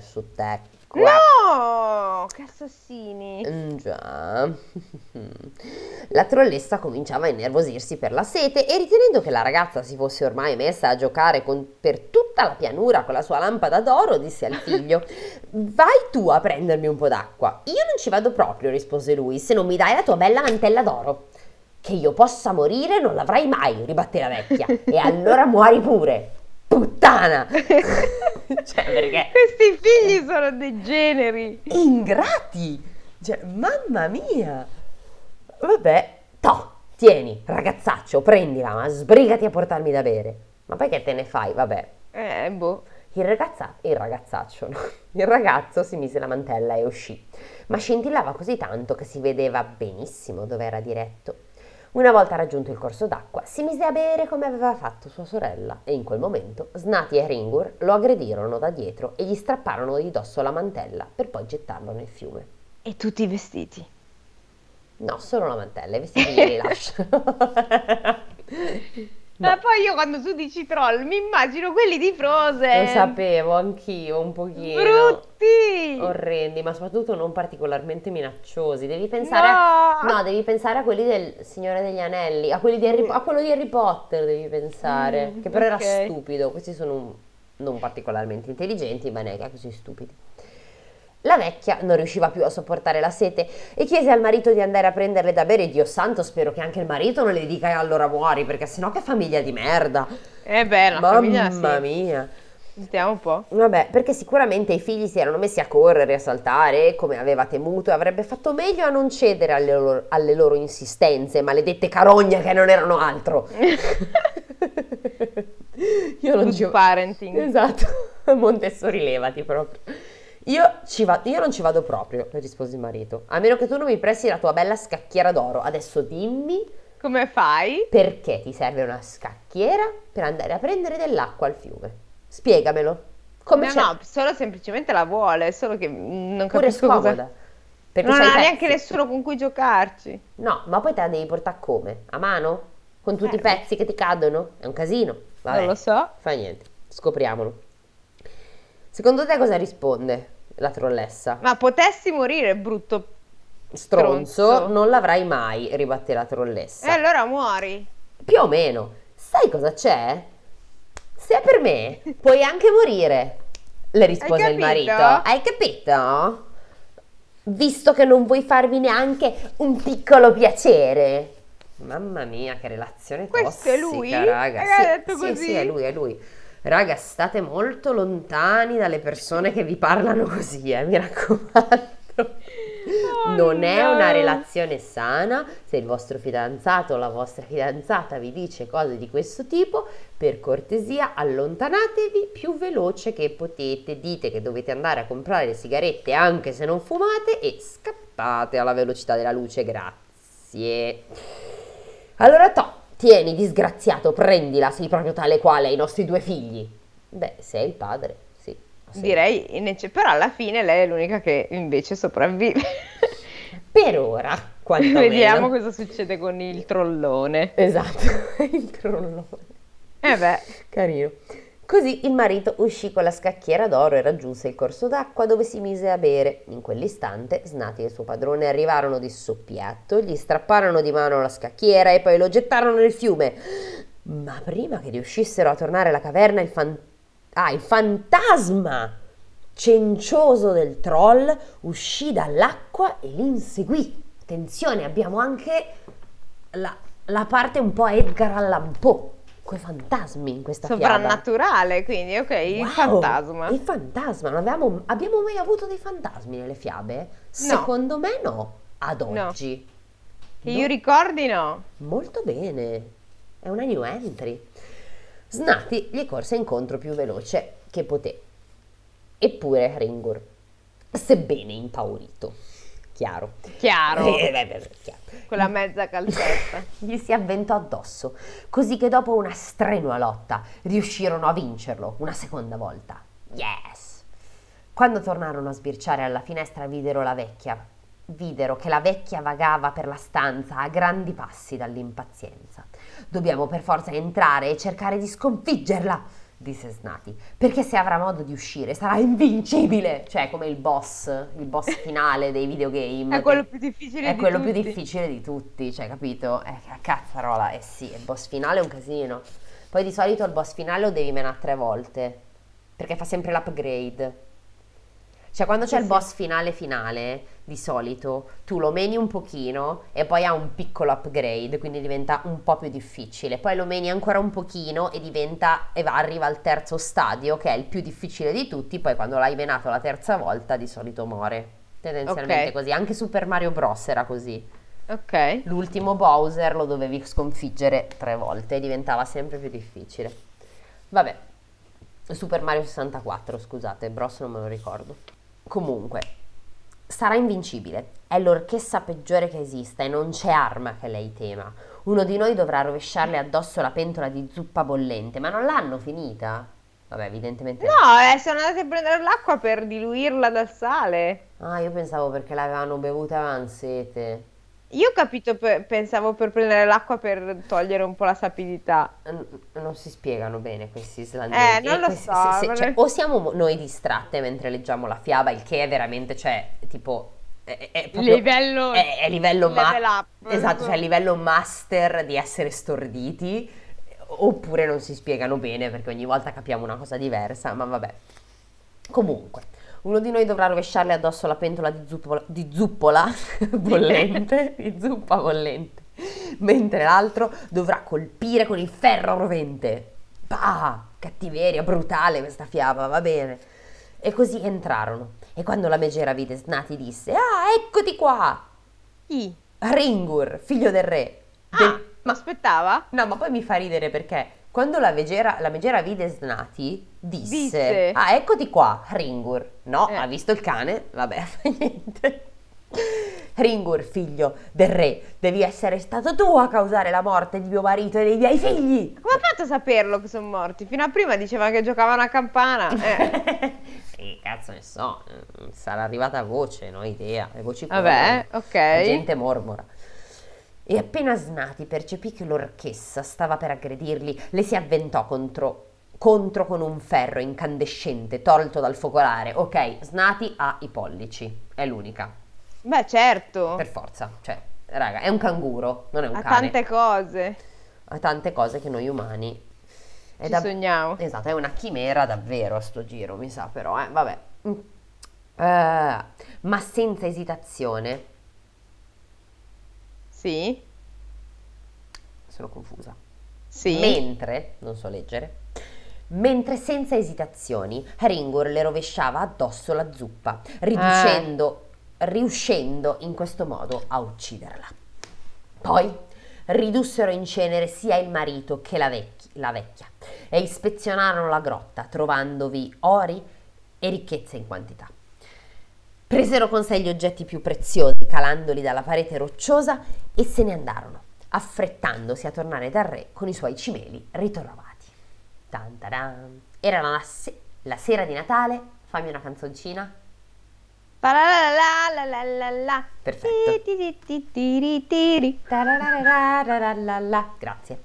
sott'acqua. No! Che assassini! Mm, Già. La trollessa cominciava a innervosirsi per la sete e ritenendo che la ragazza si fosse ormai messa a giocare con- per tutta la pianura con la sua lampada d'oro, disse al figlio: Vai tu a prendermi un po' d'acqua. Io non ci vado proprio, rispose lui, se non mi dai la tua bella mantella d'oro. Che io possa morire non l'avrai mai, ribatté la vecchia. E allora muori pure. Puttana! cioè, perché Questi figli sono degeneri. ingrati! Cioè, mamma mia! Vabbè, to, tieni, ragazzaccio, prendila, ma sbrigati a portarmi da bere. Ma poi che te ne fai? Vabbè. Eh, boh. Il, ragazza, il ragazzaccio, no? Il ragazzo si mise la mantella e uscì, ma scintillava così tanto che si vedeva benissimo dove era diretto. Una volta raggiunto il corso d'acqua, si mise a bere come aveva fatto sua sorella e in quel momento Snati e Ringur lo aggredirono da dietro e gli strapparono di dosso la mantella per poi gettarlo nel fiume. E tutti i vestiti. No, solo la mantella, i vestiti li No. Ma poi io quando tu dici troll mi immagino quelli di Frozen. Lo sapevo anch'io un pochino. Brutti. Orrendi, ma soprattutto non particolarmente minacciosi. Devi pensare a... No. No, devi pensare a quelli del Signore degli Anelli, a, quelli di Harry... a quello di Harry Potter devi pensare, Mm, che però ok. era stupido. Questi sono un- non particolarmente intelligenti, ma neanche così stupidi. La vecchia non riusciva più a sopportare la sete e chiese al marito di andare a prenderle da bere. Dio santo, spero che anche il marito non le dica "E allora muori, perché sennò che famiglia di merda. Eh beh, la famiglia Mamma mia. Sentiamo un po'. Vabbè, perché sicuramente i figli si erano messi a correre, a saltare, come aveva temuto, e avrebbe fatto meglio a non cedere alle loro, alle loro insistenze, maledette carogne che non erano altro. Io non Good ci parenting. Esatto, Montessori levati proprio. Io, ci va- io non ci vado proprio, rispose il marito, a meno che tu non mi presti la tua bella scacchiera d'oro. Adesso dimmi Come fai? perché ti serve una scacchiera per andare a prendere dell'acqua al fiume. Spiegamelo. Come no, c'è? no, solo semplicemente la vuole, solo che non Pure capisco cosa... scomoda. Perché Non i ha pezzi. neanche nessuno con cui giocarci. No, ma poi te la devi portare come? A mano? Con tutti i Eh. pezzi che ti cadono? È un casino. Vabbè, Non lo so. fa niente. Scopriamolo. Secondo te cosa risponde la trollessa? Ma potessi morire, brutto. Stronzo, Stronzo. non l'avrai mai, ribatte la E trollessa. allora muori. Più o meno. Sai cosa c'è? Se è per me, puoi anche morire, le rispose il marito. Hai capito? Visto che non vuoi farvi neanche un piccolo piacere. Mamma mia, che relazione Questo è tossica, lui? raga. Eh, Sì, detto sì, così? sì, è lui, è lui. Raga, state molto lontani dalle persone che vi parlano così, eh, mi raccomando. Oh, non è una relazione sana se il vostro fidanzato o la vostra fidanzata vi dice cose di questo tipo, per cortesia allontanatevi più veloce che potete, dite che dovete andare a comprare le sigarette anche se non fumate e scappate alla velocità della luce, grazie. Allora to, tieni disgraziato, prendila, sei proprio tale quale ai nostri due figli. Beh, sei il padre, sì. sì. Direi, invece, però alla fine lei è l'unica che invece sopravvive. Per ora, quantomeno. Vediamo cosa succede con il trollone. Esatto, il trollone. Eh beh, Carino. Così il marito uscì con la scacchiera d'oro e raggiunse il corso d'acqua dove si mise a bere. In quell'istante Snati e suo padrone arrivarono di soppiatto, gli strapparono di mano la scacchiera e poi lo gettarono nel fiume. Ma prima che riuscissero a tornare alla caverna, il, fan- ah, il fantasma cencioso del troll uscì dall'acqua e li inseguì. Attenzione, abbiamo anche la, la parte un po' Edgar Allan Poe. Coi fantasmi in questa fiaba. Soprannaturale, quindi, ok, il Wow, fantasma. Il fantasma, non avevamo, abbiamo mai avuto dei fantasmi nelle fiabe? Secondo me no, ad No. oggi. Che No. io ricordi no. Molto bene, è una new entry. Snati gli corse incontro più veloce che poté. Eppure Ringur, sebbene impaurito, chiaro. Chiaro. Eh, beh, beh, chiaro. Quella mezza calzetta. Gli si avventò addosso, così che dopo una strenua lotta riuscirono a vincerlo una seconda volta. Yes! Quando tornarono a sbirciare alla finestra videro la vecchia. Videro che la vecchia vagava per la stanza a grandi passi dall'impazienza. Dobbiamo per forza entrare e cercare di sconfiggerla, disse Snati, perché se avrà modo di uscire sarà invincibile, cioè come il boss, il boss finale dei videogame. È quello più difficile è di quello più tutti. difficile di tutti, cioè, capito? Eh, che cazzarola, eh sì, il boss finale è un casino. Poi di solito il boss finale lo devi menare tre volte, perché fa sempre l'upgrade. Cioè, quando c'è Sì, il boss finale finale, di solito, tu lo meni un pochino e poi ha un piccolo upgrade, quindi diventa un po' più difficile. Poi lo meni ancora un pochino e diventa, e va, arriva al terzo stadio, che è il più difficile di tutti, poi quando l'hai menato la terza volta, di solito muore. Tendenzialmente Ok. così. Anche Super Mario Bros. era così. Ok. L'ultimo Bowser lo dovevi sconfiggere tre volte e diventava sempre più difficile. Vabbè, Super Mario 64, scusate, Bros non me lo ricordo. Comunque, sarà invincibile. È l'orchessa peggiore che esista e non c'è arma che lei tema. Uno di noi dovrà rovesciarle addosso la pentola di zuppa bollente, ma non l'hanno finita? Vabbè, evidentemente no. Eh, sono andati a prendere l'acqua per diluirla dal sale. Ah, io pensavo perché l'avevano bevuta e avevano sete. Io ho capito, pe- pensavo per prendere l'acqua per togliere un po' la sapidità. N- non si spiegano bene questi islandesi. Eh, non lo questi- so, se- se- ma cioè, o siamo mo- noi distratte mentre leggiamo la fiaba, il che è veramente, cioè, tipo... È, è proprio- Livello- È, è livello ma- level up. Esatto, cioè livello master di essere storditi, oppure non si spiegano bene perché ogni volta capiamo una cosa diversa, ma vabbè. Comunque, uno di noi dovrà rovesciarle addosso la pentola di zuppola, di zuppola bollente, di zuppa bollente, mentre l'altro dovrà colpire con il ferro rovente. Bah, cattiveria, brutale questa fiaba, va bene. E così entrarono. E quando la megera vide Snati disse: Ah, eccoti qua! Chi? Ringur, figlio del re. Del- Ah, ma aspettava? No, ma poi mi fa ridere perché quando la megera, la megera vide Snati, disse, Disse. Ah, eccoti qua, Ringur. No, Eh. ha visto il cane? Vabbè, fa niente. Ringur, figlio del re, devi essere stato tu a causare la morte di mio marito e dei miei figli. Come ha fatto a saperlo che sono morti? Fino a prima diceva che giocavano a campana. Eh. che cazzo ne so, sarà arrivata voce, non ho idea, le voci Vabbè, corrono. ok. La gente mormora. E appena Snati percepì che l'orchessa stava per aggredirli, le si avventò contro, contro con un ferro incandescente tolto dal focolare. Ok, Snati ha i pollici, è l'unica, Beh, certo. per forza. Cioè, raga, è un canguro, non è un Ha cane. tante cose. Ha tante cose che noi umani... è Ci da- sogniamo. Esatto, è una chimera davvero a sto giro, mi sa però, eh, vabbè. Eh, ma senza esitazione, Sì. sono confusa. Sì. Mentre, non so leggere, mentre senza esitazioni Ringur le rovesciava addosso la zuppa, riducendo, riuscendo in questo modo a ucciderla. Poi ridussero in cenere sia il marito che la, vecchi- la vecchia e ispezionarono la grotta, trovandovi ori e ricchezze in quantità. Presero con sé gli oggetti più preziosi, calandoli dalla parete rocciosa, e se ne andarono, affrettandosi a tornare dal re con i suoi cimeli ritrovati. Tan tadan. Era la, se- la sera di Natale, fammi una canzoncina. Perfetto. Grazie.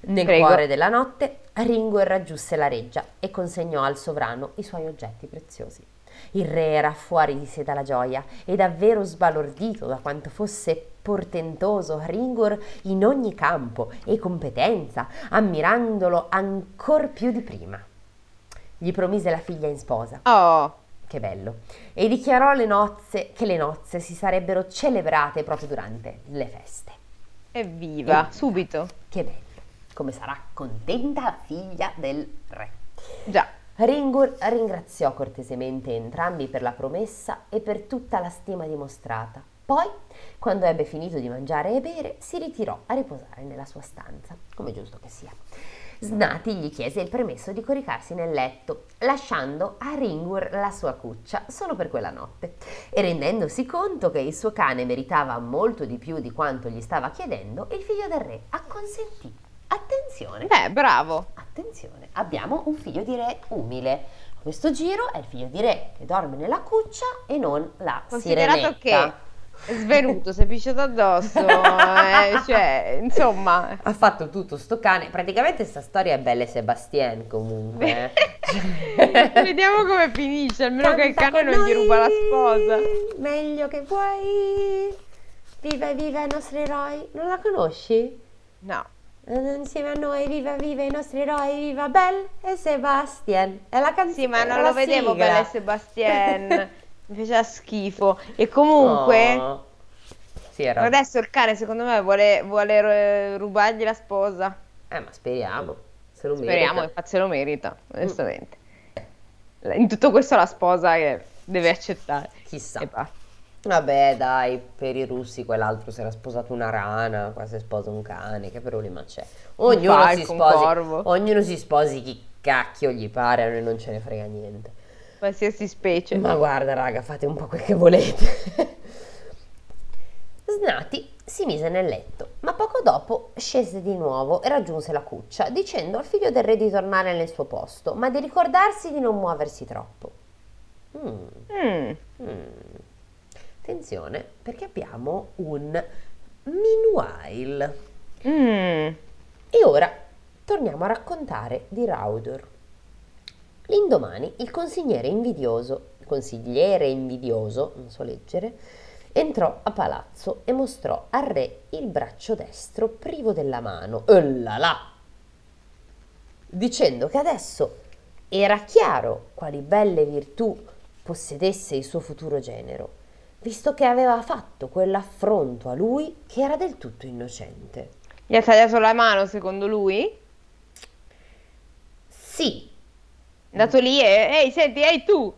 Nel Prego. cuore della notte, Ringo raggiunse la reggia e consegnò al sovrano i suoi oggetti preziosi. Il re era fuori di sé dalla gioia e davvero sbalordito da quanto fosse portentoso Ringor in ogni campo e competenza, ammirandolo ancor più di prima. Gli promise la figlia in sposa Oh. che bello. E dichiarò le nozze che le nozze si sarebbero celebrate proprio durante le feste. Evviva. Eh. Subito. Che bello. come sarà contenta la figlia del re. Già. Ringur ringraziò cortesemente entrambi per la promessa e per tutta la stima dimostrata. Poi, quando ebbe finito di mangiare e bere, si ritirò a riposare nella sua stanza, come giusto che sia. Snati gli chiese il permesso di coricarsi nel letto, lasciando a Ringur la sua cuccia solo per quella notte, e rendendosi conto che il suo cane meritava molto di più di quanto gli stava chiedendo, il figlio del re acconsentì. Attenzione! Beh, bravo! Attenzione, abbiamo un figlio di re umile. Questo giro è il figlio di re che dorme nella cuccia e non la Considerato sirenetta. che è svenuto, si è pisciato addosso, eh, cioè, insomma... Ha fatto tutto sto cane. Praticamente sta storia è Belle Sebastien comunque. eh. Vediamo come finisce, almeno che il Canta cane non gli ruba la noi, sposa. Meglio che vuoi. Viva viva i nostri eroi. Non la conosci? No. Insieme a noi, viva viva i nostri eroi, viva Belle e Sebastien. È la canzone. Sì, ma non la lo vedevo sigla. Belle Sebastien. Mi faceva schifo. E comunque, Oh. Sì, era. adesso il cane secondo me vuole, vuole rubargli la sposa. Eh, ma speriamo. Se lo Speriamo, merita. infatti se lo merita, onestamente. In tutto questo la sposa che deve accettare. Chissà. Vabbè, dai, per i russi quell'altro si era sposato una rana, qua si sposa un cane, che problema c'è? Ognuno falco, si un sposi, corvo. ognuno si sposi chi cacchio gli pare, a noi non ce ne frega niente. Qualsiasi specie. Ma guarda, raga, fate un po' quel che volete. Snati si mise nel letto, ma poco dopo scese di nuovo e raggiunse la cuccia, dicendo al figlio del re di tornare nel suo posto, ma di ricordarsi di non muoversi troppo. Mm. Mm. Mm. Attenzione, perché abbiamo un Meanwhile. Mm. E ora torniamo a raccontare di Raudur. L'indomani il consigliere invidioso, consigliere invidioso, non so leggere, entrò a palazzo e mostrò al re il braccio destro privo della mano. Là! Dicendo che adesso era chiaro quali belle virtù possedesse il suo futuro genero, visto che aveva fatto quell'affronto a lui che era del tutto innocente. Gli ha tagliato la mano secondo lui? Sì, È andato lì e... Ehi, senti, ehi tu!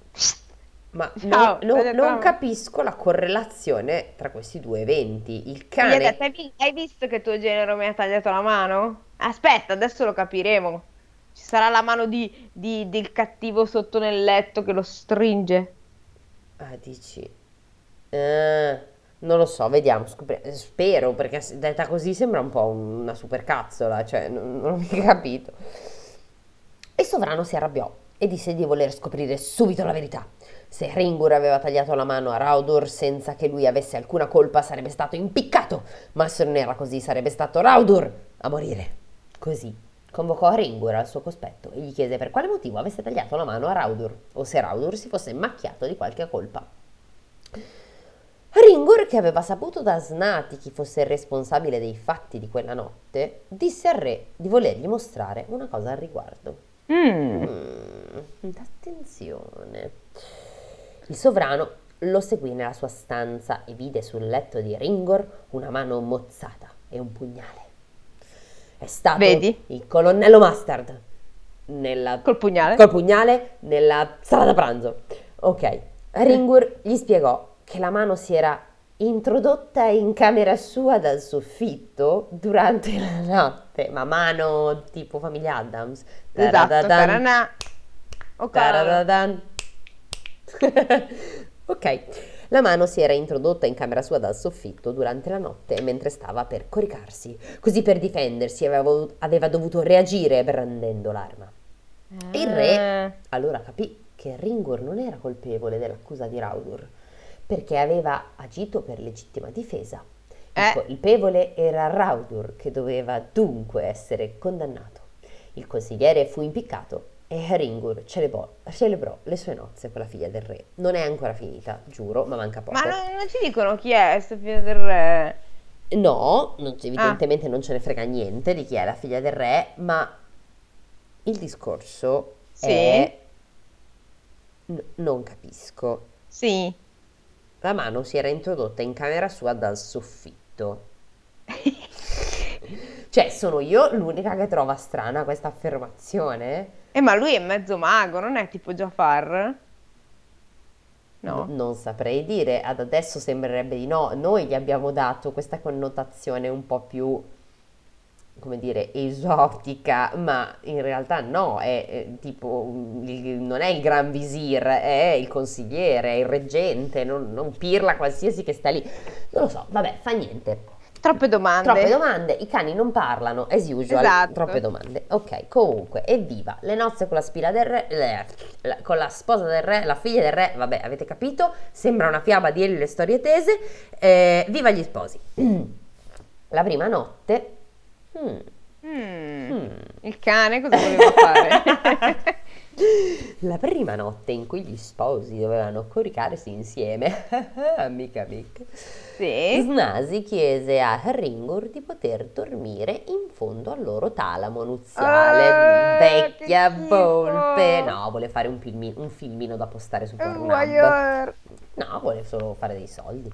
Ma Ciao, non, non- non capisco la correlazione tra questi due eventi. Il Gli ha cane. detto, hai, hai visto che tuo genero mi ha tagliato la mano? Aspetta, adesso lo capiremo. Ci sarà la mano di, di- del cattivo sotto nel letto che lo stringe. Ah, dici. Eh, non lo so, vediamo. scopri- Spero, perché detta così sembra un po' una supercazzola, cioè non, non ho mica capito. Il sovrano si arrabbiò e disse di voler scoprire subito la verità. Se Ringur aveva tagliato la mano a Raudur senza che lui avesse alcuna colpa sarebbe stato impiccato, ma se non era così sarebbe stato Raudur a morire. Così convocò Ringur al suo cospetto e gli chiese per quale motivo avesse tagliato la mano a Raudur o se Raudur si fosse macchiato di qualche colpa. Ringur, che aveva saputo da Snati chi fosse il responsabile dei fatti di quella notte, disse al re di volergli mostrare una cosa al riguardo. Mm. Mm, attenzione. Il sovrano lo seguì nella sua stanza e vide sul letto di Ringor una mano mozzata e un pugnale. È stato Vedi? il colonnello Mustard nella Col pugnale? col pugnale nella sala da pranzo. Ok, Ringur gli spiegò che la mano si era introdotta in camera sua dal soffitto durante la notte, ma mano tipo famiglia Adams. Esatto, taranà. Ok. la mano si era introdotta in camera sua dal soffitto durante la notte mentre stava per coricarsi, così per difendersi aveva, aveva dovuto reagire brandendo l'arma. Il re Eh, allora capì che Ringur non era colpevole dell'accusa di Raudur, perché aveva agito per legittima difesa. Il Eh. colpevole era Raudur, che doveva dunque essere condannato. Il consigliere fu impiccato e Ringur celebrò, celebrò le sue nozze con la figlia del re. Non è ancora finita, giuro, ma manca poco. Ma non, non ci dicono chi è sto figlio del re? No, non- Ah. evidentemente non ce ne frega niente di chi è la figlia del re, ma il discorso Sì. è... n- non capisco. Sì. La mano si era introdotta in camera sua dal soffitto. Cioè, sono io l'unica che trova strana questa affermazione? Eh, ma lui è mezzo mago, non è tipo Jafar? No. N- non saprei dire, ad adesso sembrerebbe di no. Noi gli abbiamo dato questa connotazione un po' più, come dire, esotica, ma in realtà no, è, è tipo, il- non è il gran visir, è il consigliere, è il reggente, non, non pirla qualsiasi che sta lì. Non lo so, vabbè, fa niente. Troppe domande. Troppe domande, i cani non parlano, as usual, Esatto. troppe domande. Ok, comunque, evviva, le nozze con la spilla del re, le- la- con la sposa del re, la figlia del re, vabbè, avete capito, sembra una fiaba di Elio le storie tese, Eh, viva gli sposi. La prima notte, hmm, Mm. hmm. Il cane cosa voleva fare? la prima notte in cui gli sposi dovevano coricarsi insieme, amica amica, sì. Snasi chiese a Ringur di poter dormire in fondo al loro talamo nuziale. Ah, Vecchia volpe! No, vuole fare un, filmi- un filmino da postare su Pornhub. No, vuole solo fare dei soldi.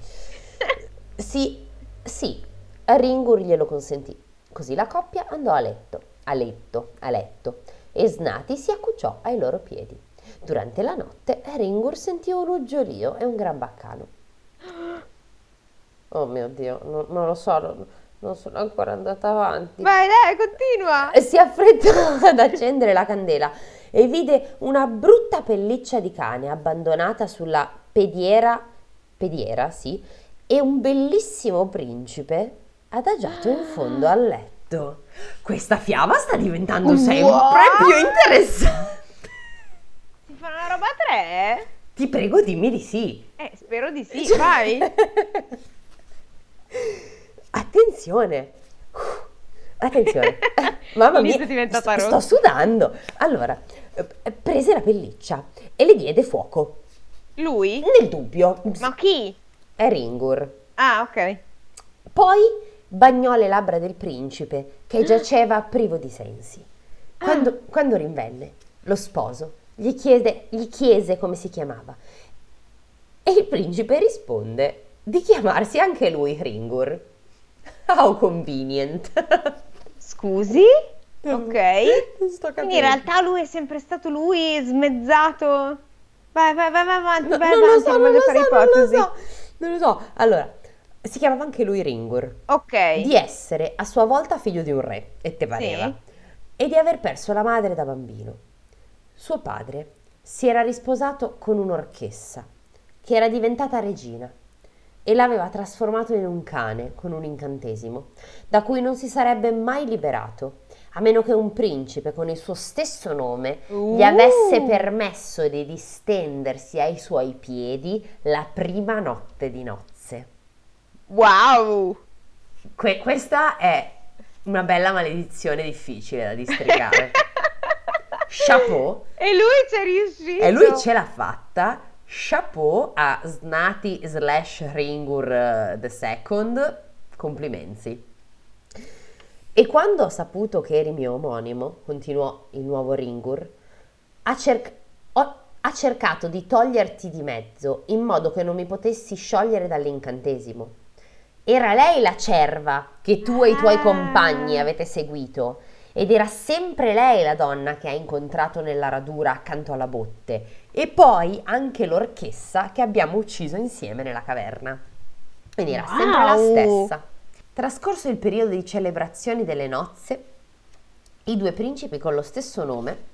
Sì, sì, Ringur glielo consentì. Così la coppia andò a letto, a letto, a letto, e Snati si accucciò ai loro piedi. Durante la notte Ringur sentì un uggiolio e un gran baccano. Oh mio Dio, non, non lo so, non, non sono ancora andata avanti. Vai, dai, continua. Si affrettò ad accendere la candela e vide una brutta pelliccia di cane abbandonata sulla pediera, pediera, sì, e un bellissimo principe adagiato in fondo al letto. Questa fiaba sta diventando sempre What? più interessante. Si fa una roba a tre? Ti prego, dimmi di sì. Eh, spero di sì, vai. Attenzione. Attenzione. Mamma mia, sto, sto sudando. Allora, eh, prese la pelliccia e le diede fuoco. Lui? Nel dubbio, Ma chi? è Ringur. Ah, ok. Poi bagnò le labbra del principe che giaceva privo di sensi. Quando, quando rinvenne, lo sposo gli, chiede- gli chiese come si chiamava e il principe risponde di chiamarsi anche lui Ringur. How convenient. Scusi? Ok. Quindi in realtà lui è sempre stato lui, smezzato. Vai, vai, vai, vai avanti, No, vai non lo avanti, so, non lo so, non lo so, non lo so. Allora, si chiamava anche lui Ringur. Ok. Di essere a sua volta figlio di un re, e te pareva, Sì. e di aver perso la madre da bambino. Suo padre si era risposato con un'orchessa, che era diventata regina, e l'aveva trasformato in un cane con un incantesimo, da cui non si sarebbe mai liberato, a meno che un principe con il suo stesso nome gli Uh. avesse permesso di distendersi ai suoi piedi la prima notte di nozze. Wow. Que- questa è una bella maledizione difficile da districare. Chapeau. E lui ci è riuscito. E lui ce l'ha fatta. Chapeau a Snati slash Ringur eh, the Second. Complimenti. E quando ho saputo che eri mio omonimo, continuò il nuovo Ringur, ha, cerc- ho- ha cercato di toglierti di mezzo in modo che non mi potessi sciogliere dall'incantesimo. Era lei la cerva che tu e i tuoi Ah. compagni avete seguito ed era sempre lei la donna che hai incontrato nella radura accanto alla botte e poi anche l'orchessa che abbiamo ucciso insieme nella caverna. Quindi era sempre la Wow. stessa. Trascorso il periodo di celebrazioni delle nozze, i due principi con lo stesso nome,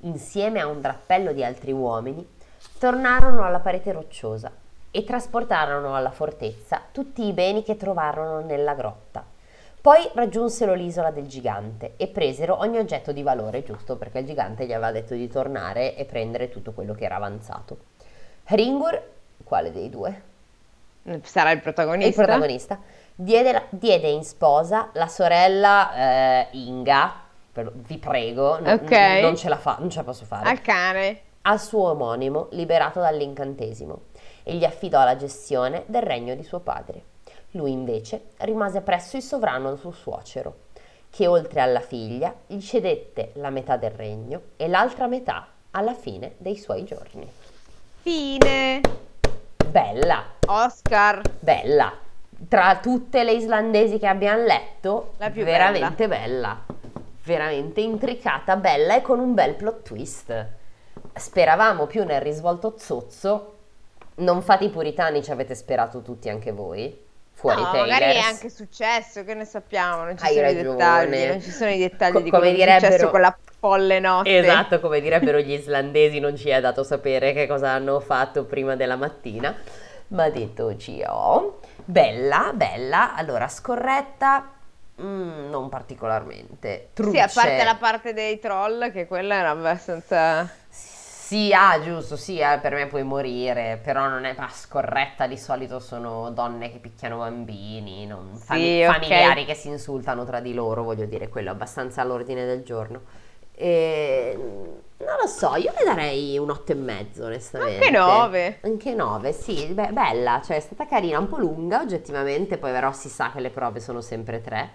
insieme a un drappello di altri uomini, tornarono alla parete rocciosa e trasportarono alla fortezza tutti i beni che trovarono nella grotta. Poi raggiunsero l'isola del gigante e presero ogni oggetto di valore, giusto perché il gigante gli aveva detto di tornare e prendere tutto quello che era avanzato. Ringur, quale dei due? Sarà il il protagonista. protagonista, diede, la- diede in sposa la sorella eh, Inga, per- vi prego, no- Ok. n- non ce la fa, non ce la posso fare, Al cane. al suo omonimo liberato dall'incantesimo e gli affidò la gestione del regno di suo padre. Lui invece rimase presso il sovrano suo suocero, che oltre alla figlia gli cedette la metà del regno e l'altra metà alla fine dei suoi giorni. Fine. Bella, Oscar. bella, tra tutte le islandesi che abbiamo letto, La più veramente bella. veramente intricata, bella e con un bel plot twist. Speravamo più nel risvolto zozzo, non fate i puritani, ci avete sperato tutti anche voi, fuori no, Taylors. magari è anche successo, che ne sappiamo, non ci Hai sono i ragione. dettagli, non ci sono i dettagli Co- di come che è successo direbbero- quella folle notte. Esatto, come direbbero gli islandesi, non ci è dato sapere che cosa hanno fatto prima della mattina. Ma detto ciò, bella, bella, allora scorretta, mm, non particolarmente. Sì, a parte la parte dei troll, che quella era abbastanza... Sì, ah, giusto, sì, eh, per me puoi morire, però non è ma scorretta, di solito sono donne che picchiano bambini, non fami- Sì, ok. familiari che si insultano tra di loro, voglio dire, quello è abbastanza all'ordine del giorno. E, non lo so, io le darei un otto e mezzo, onestamente. Anche nove. Anche 9, sì, beh, bella, cioè è stata carina, un po' lunga oggettivamente, poi però si sa che le prove sono sempre tre.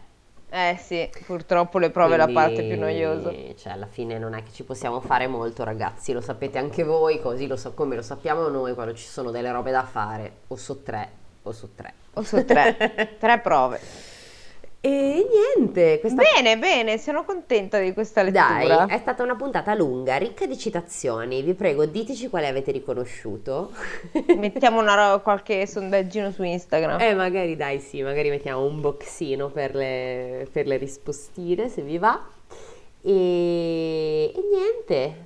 Eh sì, purtroppo le prove è la Quindi, parte più noiosa. Cioè, alla fine non è che ci possiamo fare molto, ragazzi. Lo sapete anche voi, così lo so, come lo sappiamo noi quando ci sono delle robe da fare. O su tre, o su tre. O su tre, tre prove. E niente, questa Bene, bene, sono contenta di questa Dai, lettura. è stata una puntata lunga, ricca di citazioni. Vi prego, diteci quale avete riconosciuto. Mettiamo una qualche sondaggino su Instagram. Eh, magari dai, sì, magari mettiamo un boxino per le, per le rispostine, se vi va. E, e niente,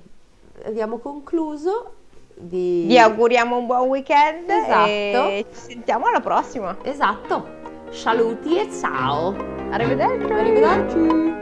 abbiamo concluso. Vi... Vi auguriamo un buon weekend Esatto. e ci sentiamo alla prossima. Esatto. Saluti e ciao! Arrivederci! Arrivederci!